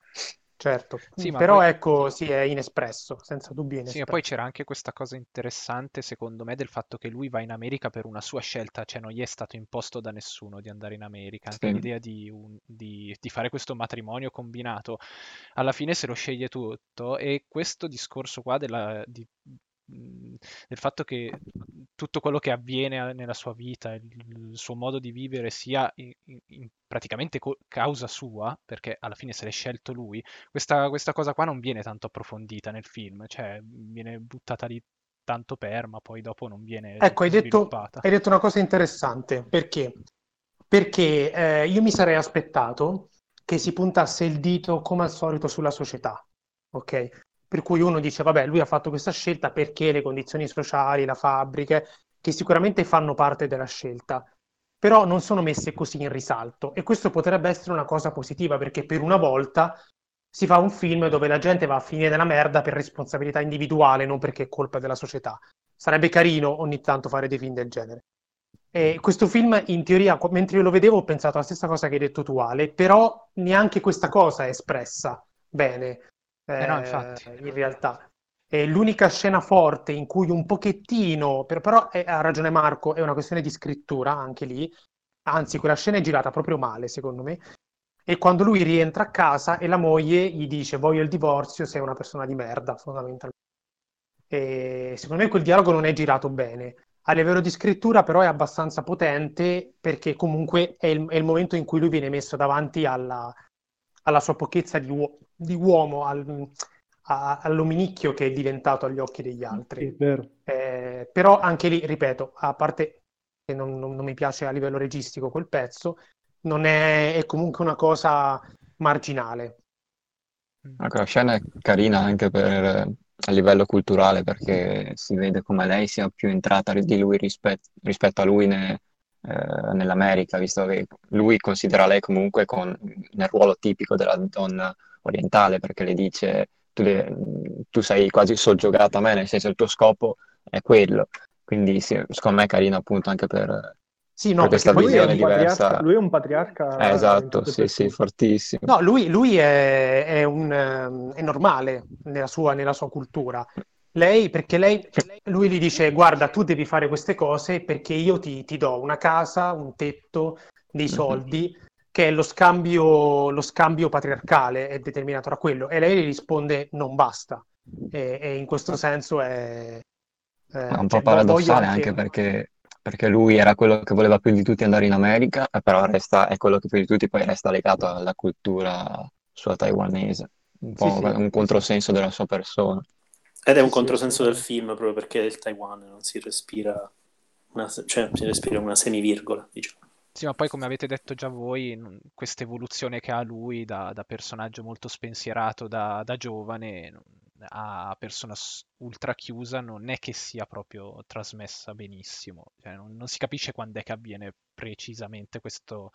Certo, Sì, però poi- ecco, sì, è inespresso, senza dubbio Sì, ma inespresso. poi c'era anche questa cosa interessante, secondo me, del fatto che lui va in America per una sua scelta, cioè non gli è stato imposto da nessuno di andare in America. Anche Sì. l'idea di, un- di- di fare questo matrimonio combinato, alla fine se lo sceglie tutto. E questo discorso qua della- di- del fatto che tutto quello che avviene a- nella sua vita, il, il suo modo di vivere sia in- in- praticamente co- causa sua, perché alla fine se l'è scelto lui, questa, questa cosa qua non viene tanto approfondita nel film, cioè viene buttata lì tanto per, ma poi dopo non viene Ecco, hai detto, hai detto una cosa interessante, perché? Perché eh, io mi sarei aspettato che si puntasse il dito come al solito sulla società, ok? Per cui uno dice, vabbè, lui ha fatto questa scelta perché le condizioni sociali, la fabbrica, che sicuramente fanno parte della scelta, però non sono messe così in risalto e questo potrebbe essere una cosa positiva perché per una volta si fa un film dove la gente va a finire nella merda per responsabilità individuale, non perché è colpa della società. Sarebbe carino ogni tanto fare dei film del genere. E questo film, in teoria, mentre io lo vedevo, ho pensato la stessa cosa che hai detto tu, Ale, però neanche questa cosa è espressa bene, Eh no, infatti. in realtà. E l'unica scena forte in cui un pochettino, per- però eh, ha ragione Marco, è una questione di scrittura anche lì, anzi quella scena è girata proprio male, secondo me, e quando lui rientra a casa e la moglie gli dice voglio il divorzio, sei una persona di merda, fondamentalmente. E secondo me quel dialogo non è girato bene. A livello di scrittura, però, è abbastanza potente perché comunque è il, è il momento in cui lui viene messo davanti alla, alla sua pochezza di, uo- di uomo, al, a- all'ominicchio che è diventato agli occhi degli altri. è vero. Eh, però anche lì, ripeto, a parte che non, non- non mi piace a livello registico quel pezzo, non è, è comunque una cosa marginale. Ecco, la scena è carina anche per, a livello culturale perché si vede come lei sia più entrata di lui rispet- rispetto a lui ne- eh, nell'America, visto che lui considera lei comunque con- nel ruolo tipico della donna orientale perché le dice tu, de- tu sei quasi soggiogata a me, nel senso il tuo scopo è quello. Quindi sì, secondo me è carino appunto anche per, Sì, no, questa visione diversa. lui è un patriarca Eh, esatto, sì, sì, fortissimo. No, lui, lui è, è un, ehm, è normale nella sua, nella sua cultura. Lei, perché lei, lui gli dice: Guarda, tu devi fare queste cose perché io ti, ti do una casa, un tetto, dei Mhm. soldi, che è lo scambio, lo scambio patriarcale, è determinato da quello. E lei gli risponde: Non basta. E, e in questo senso è. È un po' cioè, paradossale anche. anche perché, perché lui era quello che voleva più di tutti andare in America, però resta, è quello che più di tutti poi resta legato alla cultura sua taiwanese, un po' sì, un sì. controsenso della sua persona. Ed è un controsenso del film proprio perché il Taiwan non si respira una, cioè si respira una semivirgola, diciamo. Sì, ma poi come avete detto già voi, questa evoluzione che ha lui da, da personaggio molto spensierato da, da giovane a persona ultra chiusa non è che sia proprio trasmessa benissimo. Cioè, non, non si capisce quando è che avviene precisamente questo,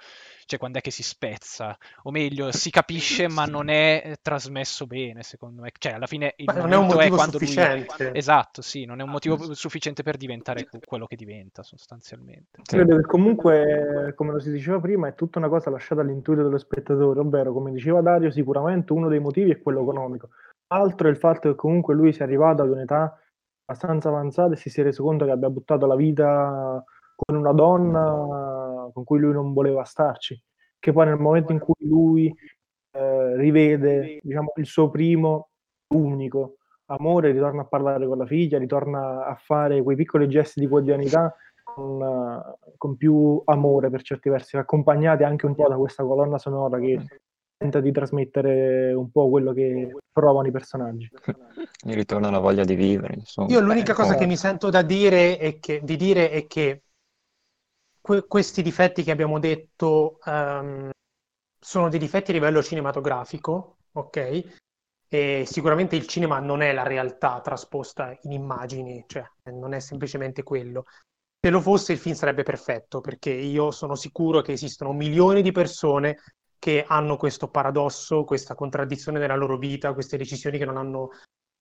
cioè quando è che si spezza, o meglio, si capisce ma non è eh, trasmesso bene, secondo me. Cioè, alla fine il Ma non è un momento è motivo quando lui... sufficiente. Esatto, sì, non è un motivo sufficiente per diventare quello che diventa sostanzialmente. Sì. Credo che comunque, come lo si diceva prima, è tutta una cosa lasciata all'intuito dello spettatore, ovvero, come diceva Dario, sicuramente uno dei motivi è quello economico. Altro è il fatto che comunque lui sia arrivato ad un'età abbastanza avanzata e si sia reso conto che abbia buttato la vita con una donna con cui lui non voleva starci, che poi nel momento in cui lui eh, rivede, diciamo, il suo primo unico amore, ritorna a parlare con la figlia, ritorna a fare quei piccoli gesti di quotidianità con, con più amore per certi versi, accompagnati anche un po' da questa colonna sonora che tenta di trasmettere un po' quello che provano i personaggi. Gli ritorna la voglia di vivere, insomma. Io l'unica Eh, cosa poi- che mi sento da dire è che, di dire è che que- questi difetti che abbiamo detto ehm, sono dei difetti a livello cinematografico, ok? E sicuramente il cinema non è la realtà trasposta in immagini, cioè non è semplicemente quello. Se lo fosse il film sarebbe perfetto, perché io sono sicuro che esistono milioni di persone che hanno questo paradosso, questa contraddizione nella loro vita, queste decisioni che non hanno,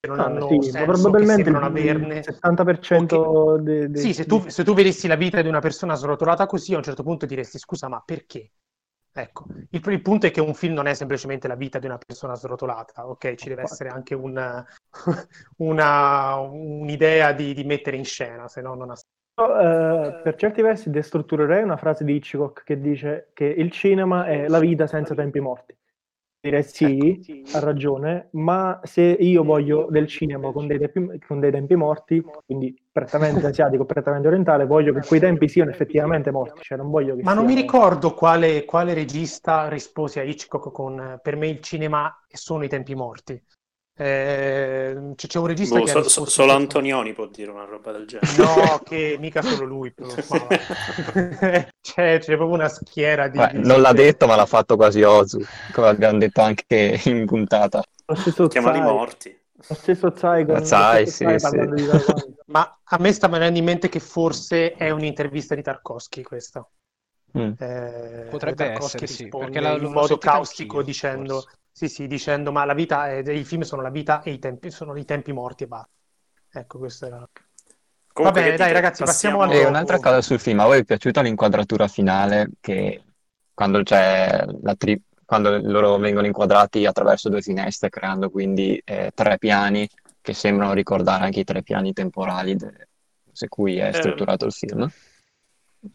che non Ah, hanno sì, senso, che probabilmente il averne. 70% de- de- Sì, se tu, se tu vedessi la vita di una persona srotolata così, a un certo punto diresti scusa, ma perché? Ecco, il, il punto è che un film non è semplicemente la vita di una persona srotolata, ok? Ci deve essere anche un- una- un'idea di, di mettere in scena, se no non ha senso. Eh, per certi versi destrutturerei una frase di Hitchcock che dice che il cinema è la vita senza tempi morti. Direi sì, ha ragione, ma se io voglio del cinema con dei tempi, con dei tempi morti, quindi prettamente asiatico, prettamente orientale, voglio che quei tempi siano effettivamente morti, cioè non voglio che Ma non mi ricordo quale, quale regista rispose a Hitchcock con per me il cinema sono i tempi morti. Eh, c'è, un regista Boh, che so- so- risposto solo. Antonioni può dire una roba del genere. No, che mica solo lui, c'è, c'è proprio una schiera di... Beh, di non l'ha detto, ma l'ha fatto quasi Ozu, come abbiamo detto anche in puntata. Lo stesso Chiamali morti. lo stesso stesso Tsai sì, sì. Ma a me sta venendo in mente che forse è un'intervista di Tarkovsky questa. Mm. Eh, Potrebbe Tarkovsky essere, sì, perché la- in modo caustico anch'io, dicendo, forse. Sì, sì, dicendo ma la vita è, i film sono la vita e i tempi sono i tempi morti e basta. Ecco, questo era. Comunque, bene, dai, ragazzi, passiamo al E un'altra cosa sul film, a voi è piaciuta l'inquadratura finale che quando c'è la tri- quando loro vengono inquadrati attraverso due finestre, creando quindi eh, tre piani che sembrano ricordare anche i tre piani temporali de- su cui è Eh, strutturato il film?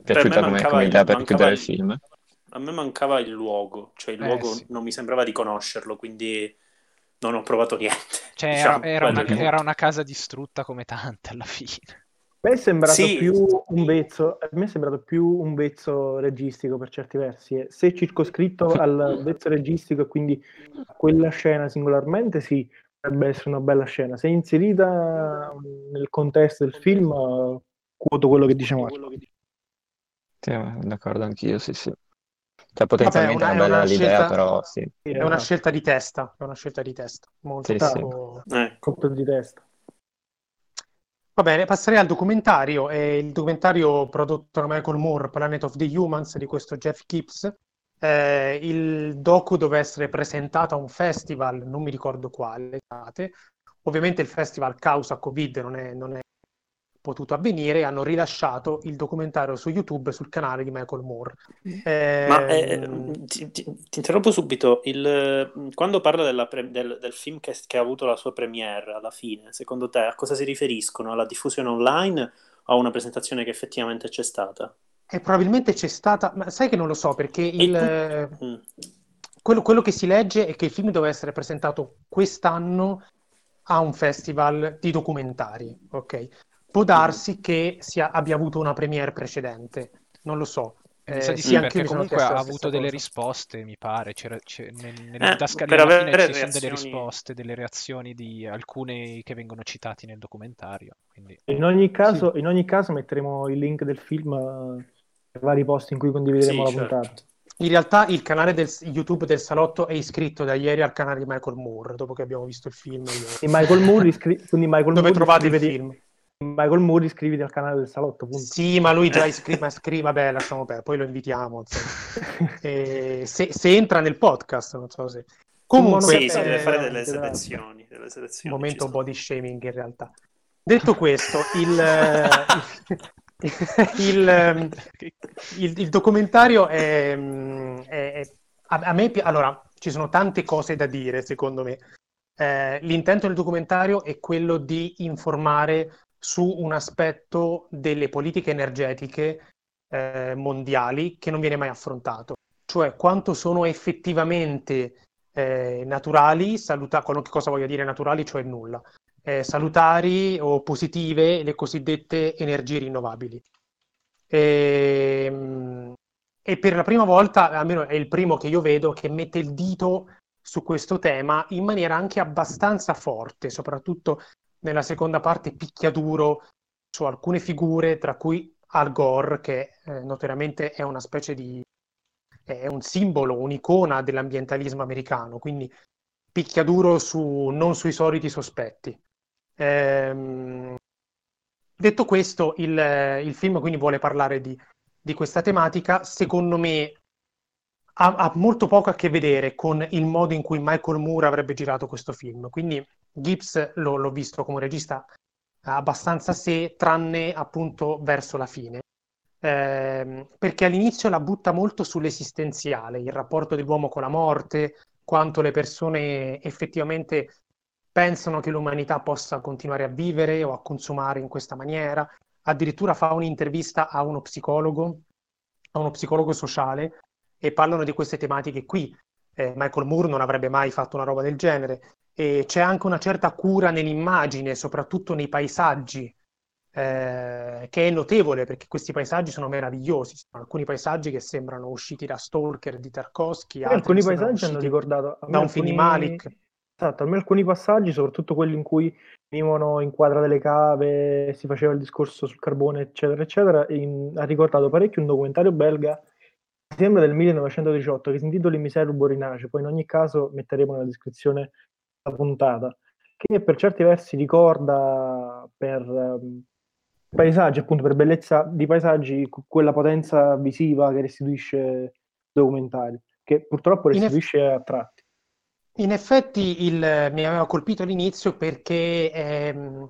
Piaciuta come, come il- idea per chiudere il il- film? A me mancava il luogo, cioè il Eh, luogo sì. non mi sembrava di conoscerlo, quindi non ho provato niente. Cioè, Diciamo, era, era una, era una casa distrutta come tante alla fine. A me è sembrato Sì. più un vezzo, a me è sembrato più un vezzo registico per certi versi. e Se circoscritto al vezzo registico e quindi a quella scena singolarmente, sì, potrebbe essere una bella scena. Se inserita nel contesto del film, eh, quoto quello che dice Marco. Sì, eh, d'accordo anch'io, sì, sì. Cioè, potenzialmente una- è una bella una l'idea, scelta- però sì. È una scelta di testa, è una scelta di testa. Molto Sì, sì. Eh, Colpo di testa. Va bene, passerei al documentario. È il documentario prodotto da Michael Moore, Planet of the Humans, di questo Jeff Gibbs. Eh, il docu doveva essere presentato a un festival, non mi ricordo quale. Ovviamente il festival causa Covid non è, non è potuto avvenire, hanno rilasciato il documentario su YouTube sul canale di Michael Moore. Ma eh, Ehm, ti, ti- ti interrompo subito. Il- quando parla della pre- del, del film che, che ha avuto la sua premiere alla fine, secondo te a cosa si riferiscono? Alla diffusione online o a una presentazione che effettivamente c'è stata? E probabilmente c'è stata, ma sai che non lo so perché il, tu- Mm. quello, quello che si legge è che il film doveva essere presentato quest'anno a un festival di documentari, ok? Può darsi che sia- abbia avuto una premiere precedente, non lo so. Eh, sì, sì, perché comunque ha avuto delle cosa. risposte, mi pare. C'era, c'è- nel- nelle Eh, didascalie per alla fine avere ci sono delle reazioni... risposte, delle reazioni di alcuni che vengono citati nel documentario. Quindi In ogni Sì. caso, in ogni caso metteremo il link del film eh, nei vari posti in cui condivideremo Sì, la puntata. certo. In realtà il canale del YouTube del Salotto è iscritto da ieri al canale di Michael Moore, dopo che abbiamo visto il film. io- E Michael Moore, iscri- quindi Michael Dove Moore trovate il iscriviti- film? Michael Moore iscriviti al canale del salotto, punto. Sì, ma lui già iscritto, ma scrive, vabbè, lasciamo perdere, poi lo invitiamo. E se, se entra nel podcast, non so se... Comunque, Sì, si eh, deve fare eh, delle esatto. selezioni. Delle un selezioni momento body shaming in realtà. Detto questo, il, il, ehm, il- il documentario è, è- è- a, a me allora ci sono tante cose da dire secondo me Eh, l'intento del documentario è quello di informare su un aspetto delle politiche energetiche eh, mondiali che non viene mai affrontato. Cioè quanto sono effettivamente eh, naturali saluta- cosa voglio dire naturali cioè nulla. Eh, salutari o positive le cosiddette energie rinnovabili. E, e per la prima volta, almeno è il primo che io vedo, che mette il dito su questo tema in maniera anche abbastanza forte, soprattutto nella seconda parte picchiaduro su alcune figure, tra cui Al Gore, che eh, notoriamente è una specie di... è un simbolo, un'icona dell'ambientalismo americano, quindi picchiaduro su, non sui soliti sospetti. Ehm, Detto questo, il, il film quindi vuole parlare di, di questa tematica. Secondo me ha, ha molto poco a che vedere con il modo in cui Michael Moore avrebbe girato questo film. Quindi Gibbs lo- l'ho visto come regista abbastanza sé, tranne appunto verso la fine. Ehm, perché all'inizio la butta molto sull'esistenziale, il rapporto dell'uomo con la morte, quanto le persone effettivamente pensano che l'umanità possa continuare a vivere o a consumare in questa maniera. Addirittura fa un'intervista a uno psicologo, a uno psicologo sociale, e parlano di queste tematiche qui. Eh, Michael Moore non avrebbe mai fatto una roba del genere. E c'è anche una certa cura nell'immagine, soprattutto nei paesaggi, eh, che è notevole perché questi paesaggi sono meravigliosi. Sono alcuni paesaggi che sembrano usciti da Stalker di Tarkovsky, alcuni paesaggi hanno ricordato da un film di Malik. Esatto, a me alcuni passaggi, soprattutto quelli in cui venivano in quadra delle cave, si faceva il discorso sul carbone, eccetera, eccetera, in- ha ricordato parecchio un documentario belga, mi sembra del 1918, che si intitola Il Borinace, poi in ogni caso metteremo nella descrizione puntata, che per certi versi ricorda per ehm, paesaggi, appunto per bellezza di paesaggi, quella potenza visiva che restituisce il documentario, che purtroppo restituisce a tratti. In effetti il- mi aveva colpito all'inizio perché ehm,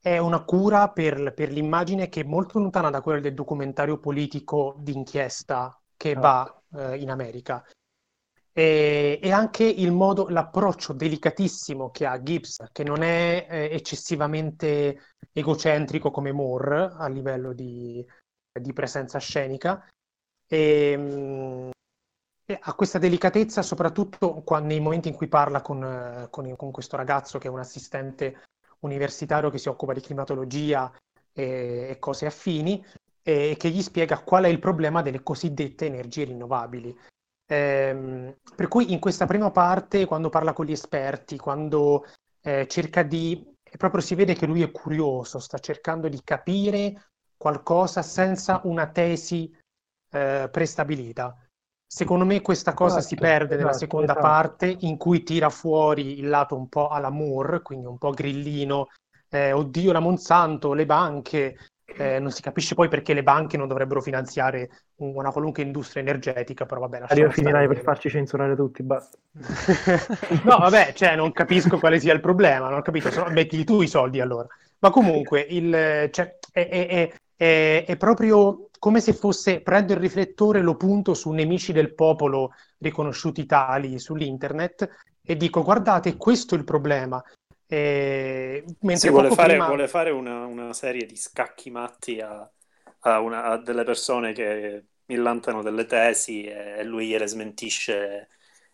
è una cura per, per l'immagine che è molto lontana da quella del documentario politico d'inchiesta che va eh, in America. E, e anche il modo, l'approccio delicatissimo che ha Gibbs, che non è eh, eccessivamente egocentrico come Moore a livello di, di presenza scenica. E, mm, e ha questa delicatezza soprattutto qua- nei momenti in cui parla con, con- con questo ragazzo che è un assistente universitario che si occupa di climatologia e, e cose affini e che gli spiega qual è il problema delle cosiddette energie rinnovabili. Ehm, per cui in questa prima parte, quando parla con gli esperti, quando eh, cerca di... proprio si vede che lui è curioso, sta cercando di capire qualcosa senza una tesi eh, prestabilita. Secondo me questa cosa si Esatto, perde nella esatto, seconda esatto. parte in cui tira fuori il lato un po' alla Moore, quindi un po' grillino, eh, oddio la Monsanto, le banche, eh, non si capisce poi perché le banche non dovrebbero finanziare un- una qualunque industria energetica, però vabbè, Arriva finirai per farci censurare tutti, basta. No, vabbè, cioè non capisco quale sia il problema, non ho capito, so- mettili tu i soldi allora. Ma comunque, il, cioè, è, è, è, è, proprio come se fosse prendo il riflettore, lo punto su nemici del popolo riconosciuti tali sull'internet e dico guardate, questo è il problema. E, mentre sì, vuole, fare, prima... vuole fare una, una, serie di scacchi matti a, a, una, a delle persone che millantano delle tesi e lui gliele smentisce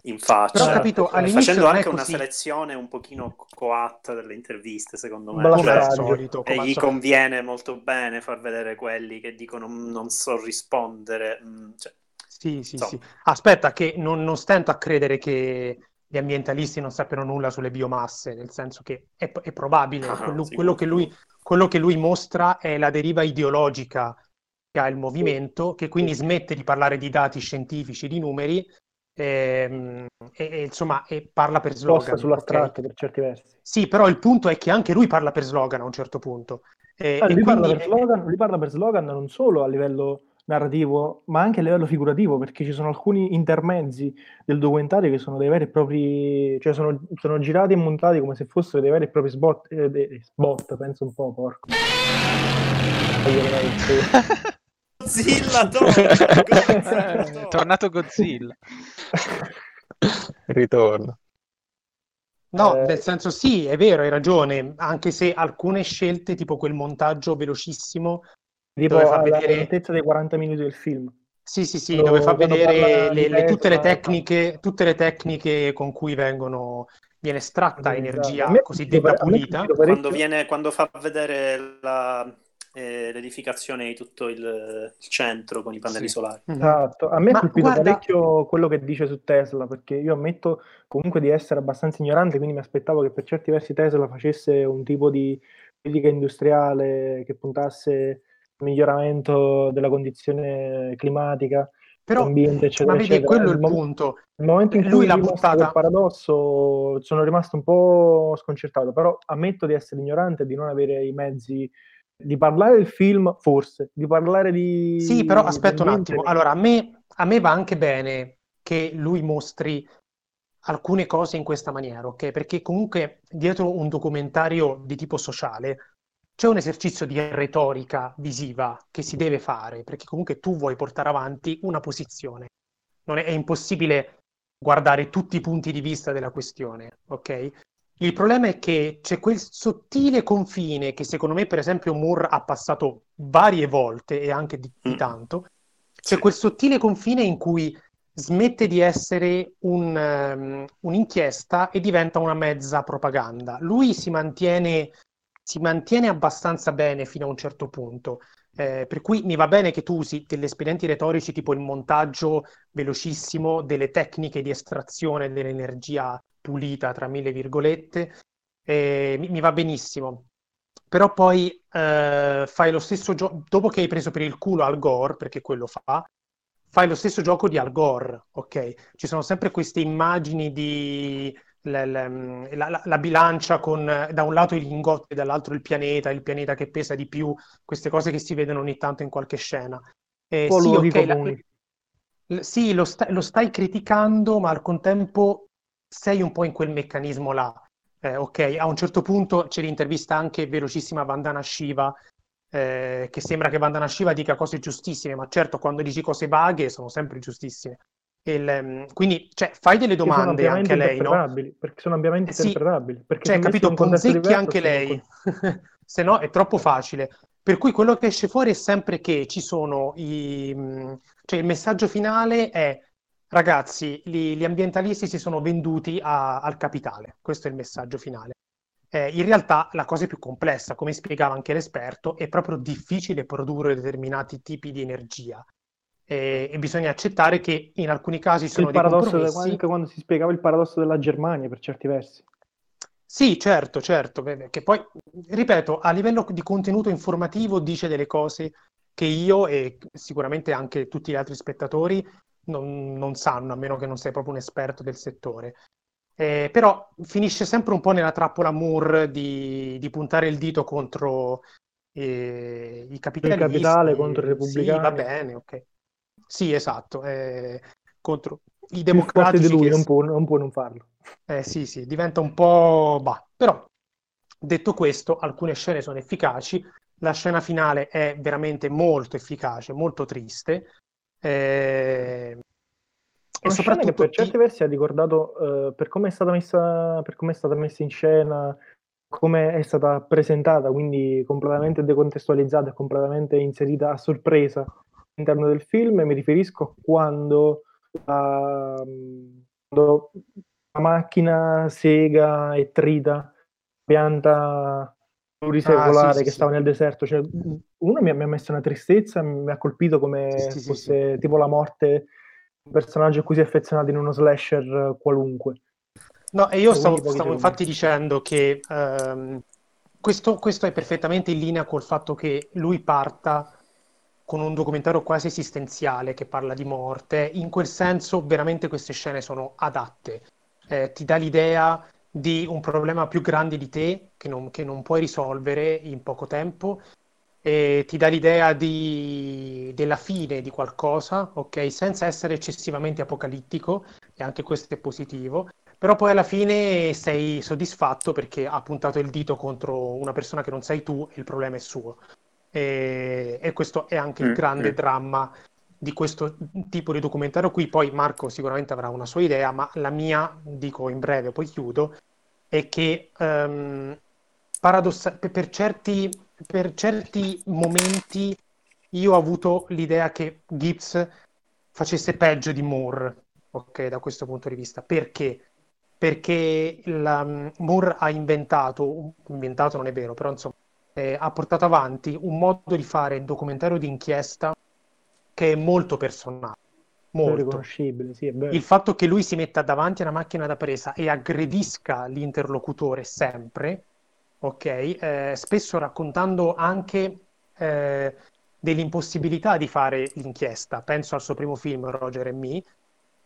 in faccia. Però, capito, facendo anche una selezione un pochino coatta delle interviste, secondo me. Cioè, solito, e gli conviene molto bene far vedere quelli che dicono non so rispondere. Mm, cioè, sì, sì, so. sì. Aspetta, che non, non stento a credere che gli ambientalisti non sappiano nulla sulle biomasse, nel senso che è, è probabile. Ah, quello, sì, quello, che lui, quello, che lui, mostra è la deriva ideologica che ha il movimento, che quindi smette di parlare di dati scientifici, di numeri, e, e, e, insomma e parla per slogan sull'astratto okay? per certi versi sì però il punto è che anche lui parla per slogan a un certo punto e, ah, lui, quindi... parla slogan, lui, parla per slogan, non solo a livello narrativo ma anche a livello figurativo perché ci sono alcuni intermezzi del documentario che sono dei veri e propri cioè sono, sono girati e montati come se fossero dei veri e propri spot, eh, dei, spot penso un po' porco Godzilla, torna, È tornato Godzilla. Ritorno. No, eh... nel senso sì, è vero, hai ragione, anche se alcune scelte, tipo quel montaggio velocissimo, tipo dove fa vedere... lentezza dei 40 minuti del film. Sì, sì, sì, dove, dove fa vedere le, le, tutte, le tecniche, tutte le tecniche con cui vengono, viene estratta energia cosiddetta pulita. Quando, viene, quando fa vedere la, eh, l'edificazione di tutto il, il, centro con i pannelli sì. solari. Esatto, a me ha colpito guarda... parecchio quello che dice su Tesla, perché io ammetto comunque di essere abbastanza ignorante, quindi mi aspettavo che per certi versi Tesla facesse un tipo di politica industriale che puntasse miglioramento della condizione climatica. Però, ambiente, eccetera, ma vedi, eccetera. quello è il punto. Nel momento in cui l'ha buttata... paradosso, sono rimasto un po' sconcertato, però ammetto di essere ignorante e di non avere i mezzi di parlare del film, forse, di parlare di... Sì, però aspetta un attimo. Allora, a me, a me va anche bene che lui mostri alcune cose in questa maniera, ok? Perché comunque dietro un documentario di tipo sociale c'è un esercizio di retorica visiva che si deve fare, perché comunque tu vuoi portare avanti una posizione. Non è, è impossibile guardare tutti i punti di vista della questione, ok? Il problema è che c'è quel sottile confine che secondo me, per esempio, Moore ha passato varie volte e anche di, di mm. tanto. C'è quel sottile confine in cui smette di essere un, um, un'inchiesta e diventa una mezza propaganda. Lui si mantiene, si mantiene abbastanza bene fino a un certo punto. Eh, per cui mi va bene che tu usi degli espedienti retorici tipo il montaggio velocissimo delle tecniche di estrazione dell'energia pulita, tra mille virgolette, e mi, mi va benissimo. Però poi eh, fai lo stesso gioco, dopo che hai preso per il culo Al Gore, perché quello fa, fai lo stesso gioco di Al Gore, ok? Ci sono sempre queste immagini di la, la, la, la, bilancia con da un lato i lingotti e dall'altro il pianeta, il pianeta che pesa di più, queste cose che si vedono ogni tanto in qualche scena. Eh, sì, okay, sì lo, sta, lo, stai criticando, ma al contempo sei un po' in quel meccanismo là. Eh, ok, a un certo punto c'è l'intervista anche velocissima a Vandana Shiva, eh, che sembra che Vandana Shiva dica cose giustissime, ma certo quando dici cose vaghe sono sempre giustissime. Il, ehm, quindi, cioè, fai delle domande anche a lei, no? Perché sono ampiamente sì, interpretabili. Perché cioè, capito, Ponzecchi anche lei, se no è troppo facile. Per cui quello che esce fuori è sempre che ci sono i... cioè il messaggio finale è Ragazzi, gli, gli ambientalisti si sono venduti a, al capitale, questo è il messaggio finale. Eh, in realtà la cosa è più complessa, come spiegava anche l'esperto, è proprio difficile produrre determinati tipi di energia e, e bisogna accettare che in alcuni casi sono il paradosso, compromessi... anche quando si spiegava il paradosso della Germania per certi versi. Sì, certo, certo, che poi, ripeto, a livello di contenuto informativo dice delle cose che io e sicuramente anche tutti gli altri spettatori non, non sanno, a meno che non sei proprio un esperto del settore. Eh, però finisce sempre un po' nella trappola Moore di, di puntare il dito contro eh, i capitalisti. Il capitale contro i repubblicani. Sì, va bene, ok. Sì, esatto. Eh, contro i democratici. di lui, che... non, può, non può non farlo. Eh sì, sì, diventa un po'... Bah, però detto questo, alcune scene sono efficaci, la scena finale è veramente molto efficace, molto triste. Eh... E soprattutto che per certi ti... versi ha ricordato eh, per come è stata messa per come è stata messa in scena come è stata presentata, quindi completamente decontestualizzata e completamente inserita a sorpresa all'interno del film, mi riferisco a quando la, quando la macchina sega e trita pianta plurisecolare ah, sì, che sì, stava sì. nel deserto. Cioè, uno mi ha, mi ha, messo una tristezza, mi ha colpito come fosse tipo la morte un personaggio a cui si è affezionato in uno slasher qualunque. No, e io stavo, stavo infatti dicendo che um, questo, questo, è perfettamente in linea col fatto che lui parta con un documentario quasi esistenziale che parla di morte. In quel senso, veramente queste scene sono adatte. Eh, ti dà l'idea di un problema più grande di te che non, che non puoi risolvere in poco tempo e ti dà l'idea di, della fine di qualcosa, ok? Senza essere eccessivamente apocalittico, e anche questo è positivo però poi alla fine sei soddisfatto perché ha puntato il dito contro una persona che non sei tu e il problema è suo. E, e questo è anche il mm, grande mm. dramma di questo tipo di documentario qui. Poi Marco sicuramente avrà una sua idea, ma la mia, dico in breve, poi chiudo, è che um, paradossa- per, certi, per certi momenti io ho avuto l'idea che Gibbs facesse peggio di Moore, ok, da questo punto di vista. Perché? perché la, Moore ha inventato, inventato non è vero, però insomma, eh, ha portato avanti un modo di fare documentario di inchiesta che è molto personale. Molto. riconoscibile, sì, Il fatto che lui si metta davanti a una macchina da presa e aggredisca l'interlocutore sempre, ok? Eh, spesso raccontando anche eh, dell'impossibilità di fare l'inchiesta. Penso al suo primo film, Roger e Me,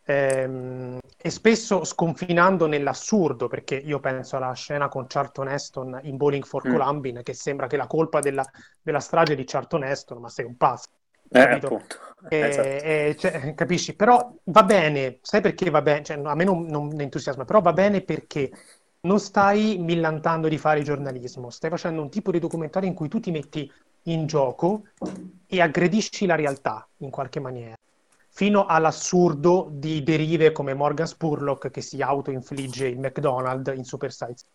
ehm, e spesso sconfinando nell'assurdo, perché io penso alla scena con Charlton Heston in Bowling for mm. Columbine, che sembra che la colpa della, della strage di Charlton Heston, ma sei un pazzo. Eh, appunto. Eh, esatto. eh, cioè, capisci? Però va bene, sai perché va bene? Cioè, a me non, non entusiasma, però va bene perché non stai millantando di fare giornalismo, stai facendo un tipo di documentario in cui tu ti metti in gioco e aggredisci la realtà in qualche maniera fino all'assurdo di derive come Morgan Spurlock che si auto-infligge il McDonald's in Super Size.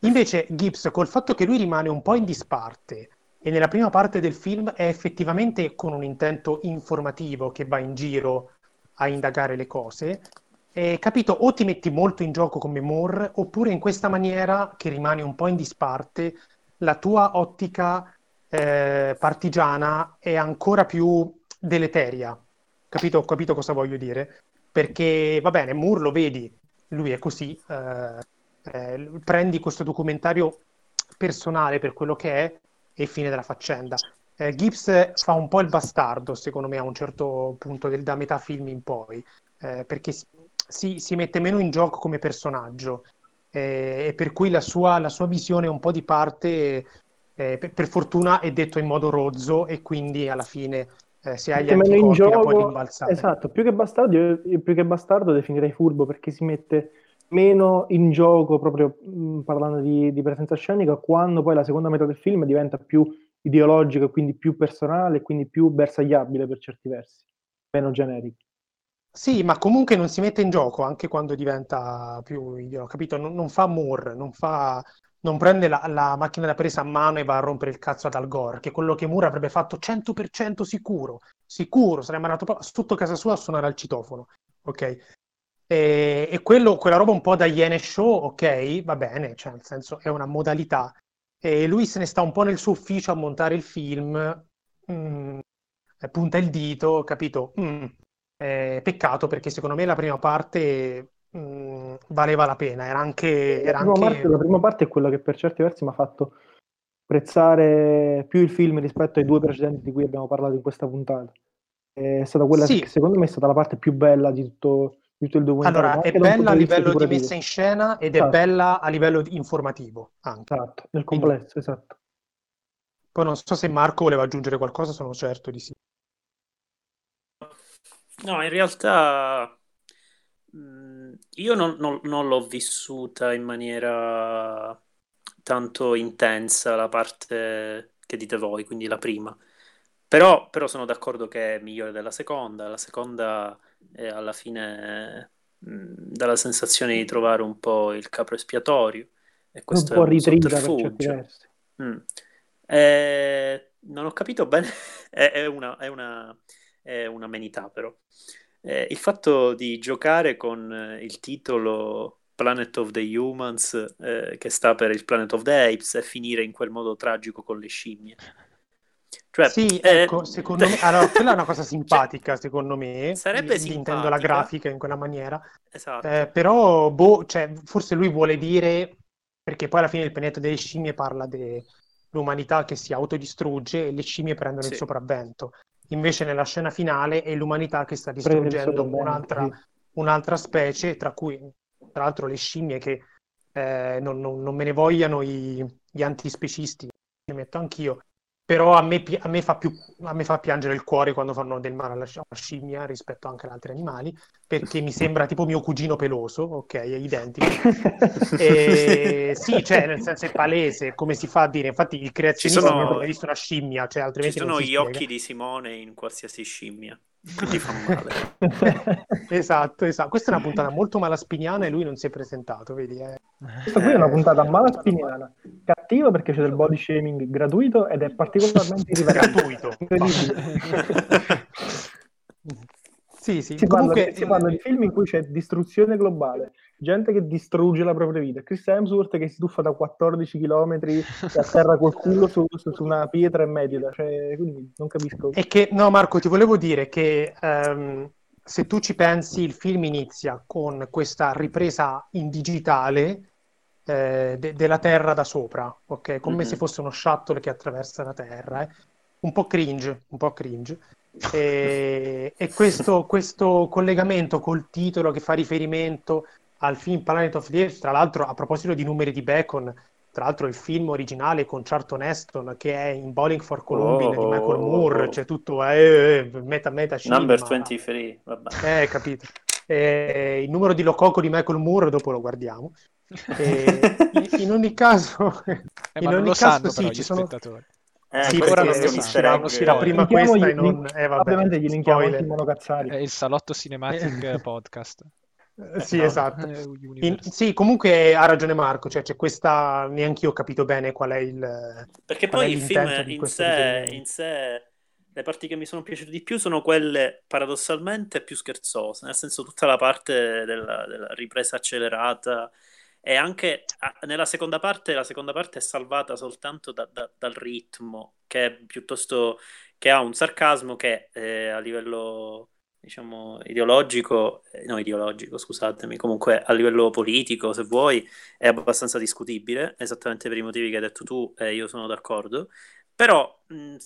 Invece Gibbs, col fatto che lui rimane un po' in disparte e nella prima parte del film è effettivamente con un intento informativo che va in giro a indagare le cose, è capito, o ti metti molto in gioco come Moore, oppure in questa maniera che rimani un po' in disparte, la tua ottica eh, partigiana è ancora più deleteria Capito, capito cosa voglio dire? Perché va bene, Moore lo vedi, lui è così, eh, eh, prendi questo documentario personale per quello che è e fine della faccenda. Eh, Gibbs fa un po' il bastardo, secondo me, a un certo punto, del, da metà film in poi, eh, perché si, si, mette meno in gioco come personaggio eh, e per cui la sua, la sua, visione un po' di parte, eh, per, per, fortuna, è detto in modo rozzo e quindi alla fine eh, se hai gli anticorpi in gioco, puoi rimbalzare. Esatto, più che, bastardo, più che bastardo definirei furbo perché si mette meno in gioco, proprio mh, parlando di, di, presenza scenica, quando poi la seconda metà del film diventa più ideologica, quindi più personale, quindi più bersagliabile per certi versi, meno generico. Sì, ma comunque non si mette in gioco anche quando diventa più ideologico, capito? Non, non fa Moore, non fa non prende la, la, macchina da presa a mano e va a rompere il cazzo ad Al Gore, che è quello che Moore avrebbe fatto 100% sicuro, sicuro, sarebbe andato sotto casa sua a suonare al citofono, ok? E, e quello, quella roba un po' da Iene Show, ok, va bene, cioè nel senso è una modalità. E lui se ne sta un po' nel suo ufficio a montare il film, mm, punta il dito, capito? Mm, eh, peccato perché secondo me la prima parte mh, mm, valeva la pena. Era anche. Era la, prima anche... parte, la, prima parte, è quella che per certi versi mi ha fatto apprezzare più il film rispetto ai due precedenti di cui abbiamo parlato in questa puntata. È stata quella sì. che secondo me è stata la parte più bella di tutto, di tutto il documentario. Allora, è bella a livello di messa in scena ed esatto. è bella a livello informativo anche. Esatto, nel complesso, Quindi... esatto. Poi non so se Marco voleva aggiungere qualcosa, sono certo di sì. No, in realtà io non, non- non l'ho vissuta in maniera tanto intensa la parte che dite voi, quindi la prima. Però, però sono d'accordo che è migliore della seconda. La seconda è alla fine mh, dà la sensazione di trovare un po' il capro espiatorio. E questo un po' ritrida per. Mm. Eh, non ho capito bene, è, è una, è una, è un'amenità però. Eh, il fatto di giocare con eh, il titolo Planet of the Humans, eh, che sta per il Planet of the Apes, e finire in quel modo tragico con le scimmie. Cioè, Sì, eh, ecco, secondo me, allora, quella è una cosa simpatica, secondo me, Sarebbe di intendo la simpatica. grafica in quella maniera, esatto. Eh, però, boh, cioè, forse lui vuole dire, perché poi alla fine il pianeta delle scimmie parla dell'umanità che si autodistrugge e le scimmie prendono il Sì. sopravvento. Invece nella scena finale è l'umanità che sta distruggendo un'altra, un'altra specie, tra cui, tra l'altro, le scimmie che eh, non, non- non me ne vogliano i- gli antispecisti, li metto anch'io, però a me, a me fa più, a me fa piangere il cuore quando fanno del male alla, sci- alla scimmia rispetto anche ad altri animali, perché mi sembra tipo mio cugino peloso, ok, è identico. E, sì, cioè, nel senso è palese, come si fa a dire? Infatti il creazionista sono- non ha visto una scimmia, cioè Ci altrimenti non sono gli spiega. occhi di Simone in qualsiasi scimmia, quindi fa male. Esatto, esatto. Questa è una puntata molto malaspiniana e lui non si è presentato, vedi? eh. Questa qui è una puntata malaspiniana, cattiva perché c'è del body shaming gratuito ed è particolarmente irriverente. Gratuito. Sì, sì, Si parla, comunque si parla di film in cui c'è distruzione globale, gente che distrugge la propria vita. Chris Hemsworth che si tuffa da 14 km e atterra col culo su, su- su una pietra e medita. Cioè, quindi non capisco. è che, no Marco, ti volevo dire che ehm, se tu ci pensi, il film inizia con questa ripresa in digitale eh, de- della Terra da sopra, ok? Come Mhm. se fosse uno shuttle che attraversa la Terra, eh. Un po' cringe, un po' cringe. E, e questo, questo collegamento col titolo che fa riferimento al film Planet of the Apes, tra l'altro a proposito di numeri di Bacon, tra l'altro il film originale con Charlton Heston che è in Bowling for Columbine di Michael Moore, c'è tutto eh, eh, meta meta cinema. Number 23, vabbè. Eh, capito. Eh, il numero di Lococo di Michael Moore dopo lo guardiamo. Eh, in, in ogni caso, Eh, in ma non ogni lo caso sanno sì, però ci gli sono... Eh, Sì, perché non sanno, egg, non si eh, prima questa e non... link- Eh, vabbè, ovviamente gli linkiamo spoiler. anche i monocazzari. È il salotto cinematic podcast. Eh, Sì, no. esatto. Eh, In- sì, comunque ha ragione Marco, cioè c'è questa, neanche io ho capito bene qual è il... Perché poi il film in sé, in sé, le parti che mi sono piaciute di più sono quelle paradossalmente più scherzose, nel senso tutta la parte della, della ripresa accelerata e anche nella seconda parte, la seconda parte è salvata soltanto da- da- dal ritmo, che è piuttosto, che ha un sarcasmo che eh, a livello diciamo ideologico, eh, no ideologico scusatemi, comunque a livello politico se vuoi è abbastanza discutibile, esattamente per i motivi che hai detto tu e io sono d'accordo, però mh,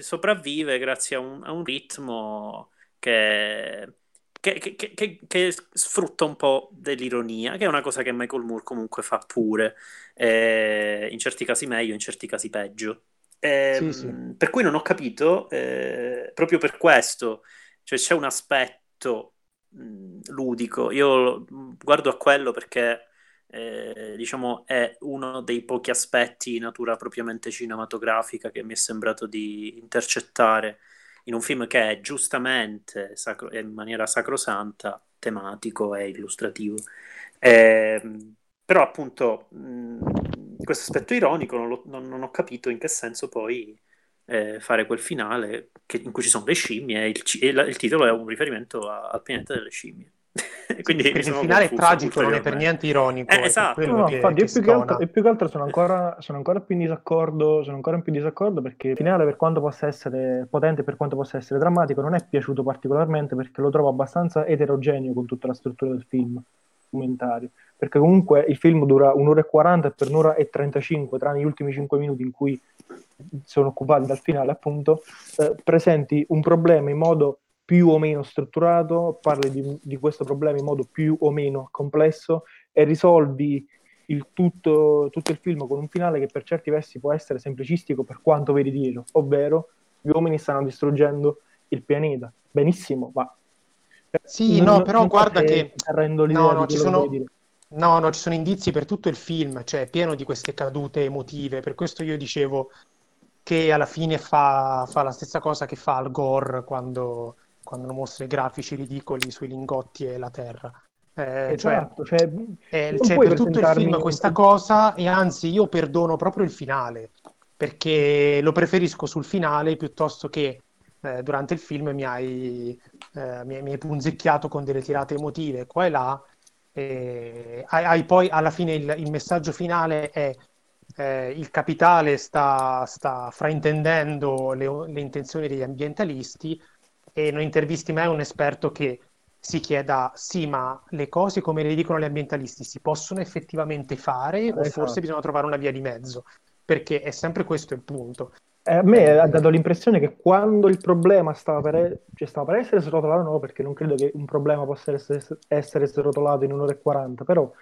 sopravvive grazie a un, a un ritmo che, che- che- che- che- sfrutta un po' dell'ironia, che è una cosa che Michael Moore comunque fa pure, eh, in certi casi meglio, in certi casi peggio. Ehm, Sì, sì. Per cui non ho capito, eh, proprio per questo, cioè c'è un aspetto mh, ludico. Io guardo a quello perché eh, diciamo è uno dei pochi aspetti di natura propriamente cinematografica che mi è sembrato di intercettare in un film che è giustamente sacro- in maniera sacrosanta tematico e illustrativo. Ehm, però appunto mh, questo aspetto ironico non, lo- non- non ho capito in che senso poi eh, fare quel finale che- in cui ci sono le scimmie e il, e il titolo è un riferimento a- al pianeta delle scimmie. Quindi Perché il sono finale è tragico, non è per niente ironico, Eh, esatto. No, no, che, infatti, che più che, altro, e più che altro sono ancora, sono ancora più in disaccordo, sono ancora più in disaccordo perché il finale, per quanto possa essere potente, per quanto possa essere drammatico, non è piaciuto particolarmente perché lo trovo abbastanza eterogeneo con tutta la struttura del film documentario. Perché comunque il film dura un'ora e 40 e per un'ora e 35, tranne gli ultimi 5 minuti in cui sono occupati dal finale, appunto, eh, presenti un problema in modo più o meno strutturato, parli di, di questo problema in modo più o meno complesso e risolvi il tutto, tutto il film con un finale che per certi versi può essere semplicistico per quanto veritiero, ovvero gli uomini stanno distruggendo il pianeta. Benissimo, ma Sì, non- no, però guarda che... No, no, ci sono... No, no, ci sono indizi per tutto il film, cioè è pieno di queste cadute emotive, per questo io dicevo che alla fine fa, fa la stessa cosa che fa Al Gore quando, quando mostra i grafici ridicoli sui lingotti e la terra. Eh, esatto, cioè, cioè, eh, cioè per tutto il film questa cosa e anzi io perdono proprio il finale perché lo preferisco sul finale piuttosto che eh, durante il film mi hai, eh, mi, mi hai punzecchiato con delle tirate emotive qua e là e hai, hai poi alla fine il, il messaggio finale è eh, il capitale sta, sta fraintendendo le, le, intenzioni degli ambientalisti e non intervisti mai un esperto che si chieda sì, ma le cose come le dicono gli ambientalisti si possono effettivamente fare esatto. o forse bisogna trovare una via di mezzo? Perché è sempre questo il punto. Eh, a me ha dato l'impressione che quando il problema stava per, cioè stava per essere srotolato, no, perché non credo che un problema possa essere, essere srotolato in un'ora e quaranta, però nel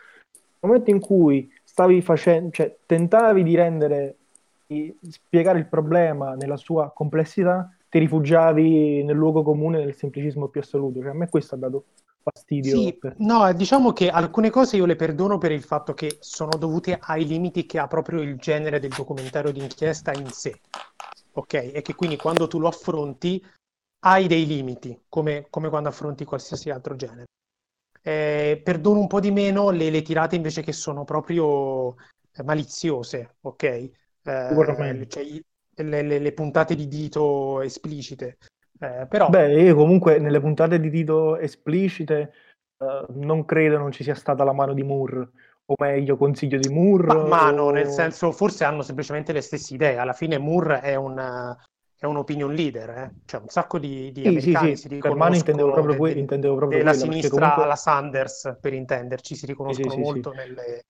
momento in cui stavi facendo, cioè tentavi di rendere, di spiegare il problema nella sua complessità, ti rifugiavi nel luogo comune, nel semplicismo più assoluto. Cioè, a me questo ha dato fastidio. Sì, per... no, diciamo che alcune cose io le perdono per il fatto che sono dovute ai limiti che ha proprio il genere del documentario d'inchiesta in sé. Ok? E che quindi quando tu lo affronti hai dei limiti, come, come quando affronti qualsiasi altro genere. Eh, perdono un po' di meno le, le, tirate invece che sono proprio maliziose, ok? Eh, cioè, le, le, le puntate di dito esplicite. Eh, però... Beh, io comunque nelle puntate di dito esplicite eh, non credo non ci sia stata la mano di Moore, o meglio, consiglio di Moore. Ma mano, o... nel senso, forse hanno semplicemente le stesse idee. Alla fine Moore è un, è un opinion leader, eh? cioè un sacco di, di sì, americani sì, sì. per mano intendevo proprio, de, que- intendevo proprio della quella, sinistra comunque... alla Sanders, per intenderci, si riconoscono sì, molto nelle...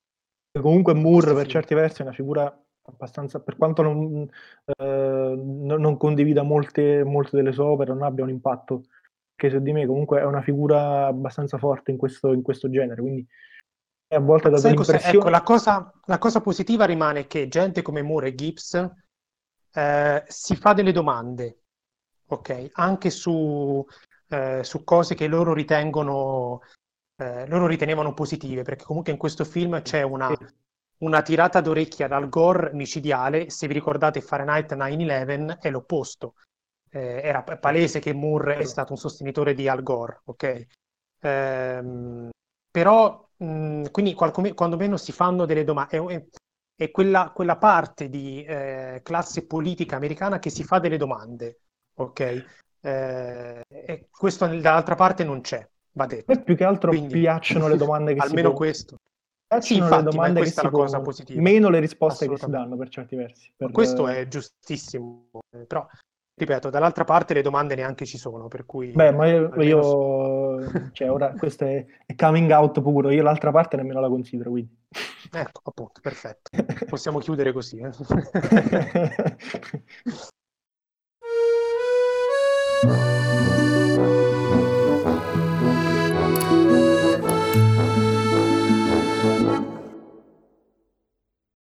Comunque Moore per certi versi è una figura abbastanza, per quanto non, eh, non condivida molte, molte, delle sue opere, non abbia un impatto che su di me comunque è una figura abbastanza forte in questo, in questo genere, quindi a volte dato l'impressione... Ecco, la cosa, la cosa, positiva rimane che gente come Moore e Gibbs eh, si fa delle domande, ok? Anche su, eh, su cose che loro ritengono, eh, loro ritenevano positive, perché comunque in questo film c'è una una tirata d'orecchia dal gore micidiale, se vi ricordate Fahrenheit 9-11 è l'opposto. Eh, era palese che Moore è stato un sostenitore di Al Gore, ok? Ehm, però, mh, quindi quando meno si fanno delle domande, è, è quella, quella, parte di eh, classe politica americana che si fa delle domande, ok? Eh, e questo dall'altra parte non c'è, va detto. E più che altro Quindi, piacciono le domande che almeno si questo sì, infatti, le domande che si cosa positiva. meno le risposte che si danno per certi versi. Per... Questo è giustissimo, però ripeto, dall'altra parte le domande neanche ci sono, per cui... Beh, ma io, io cioè ora questo è, è, coming out puro, io l'altra parte nemmeno la considero, quindi... Ecco, appunto, perfetto. Possiamo chiudere così. Eh?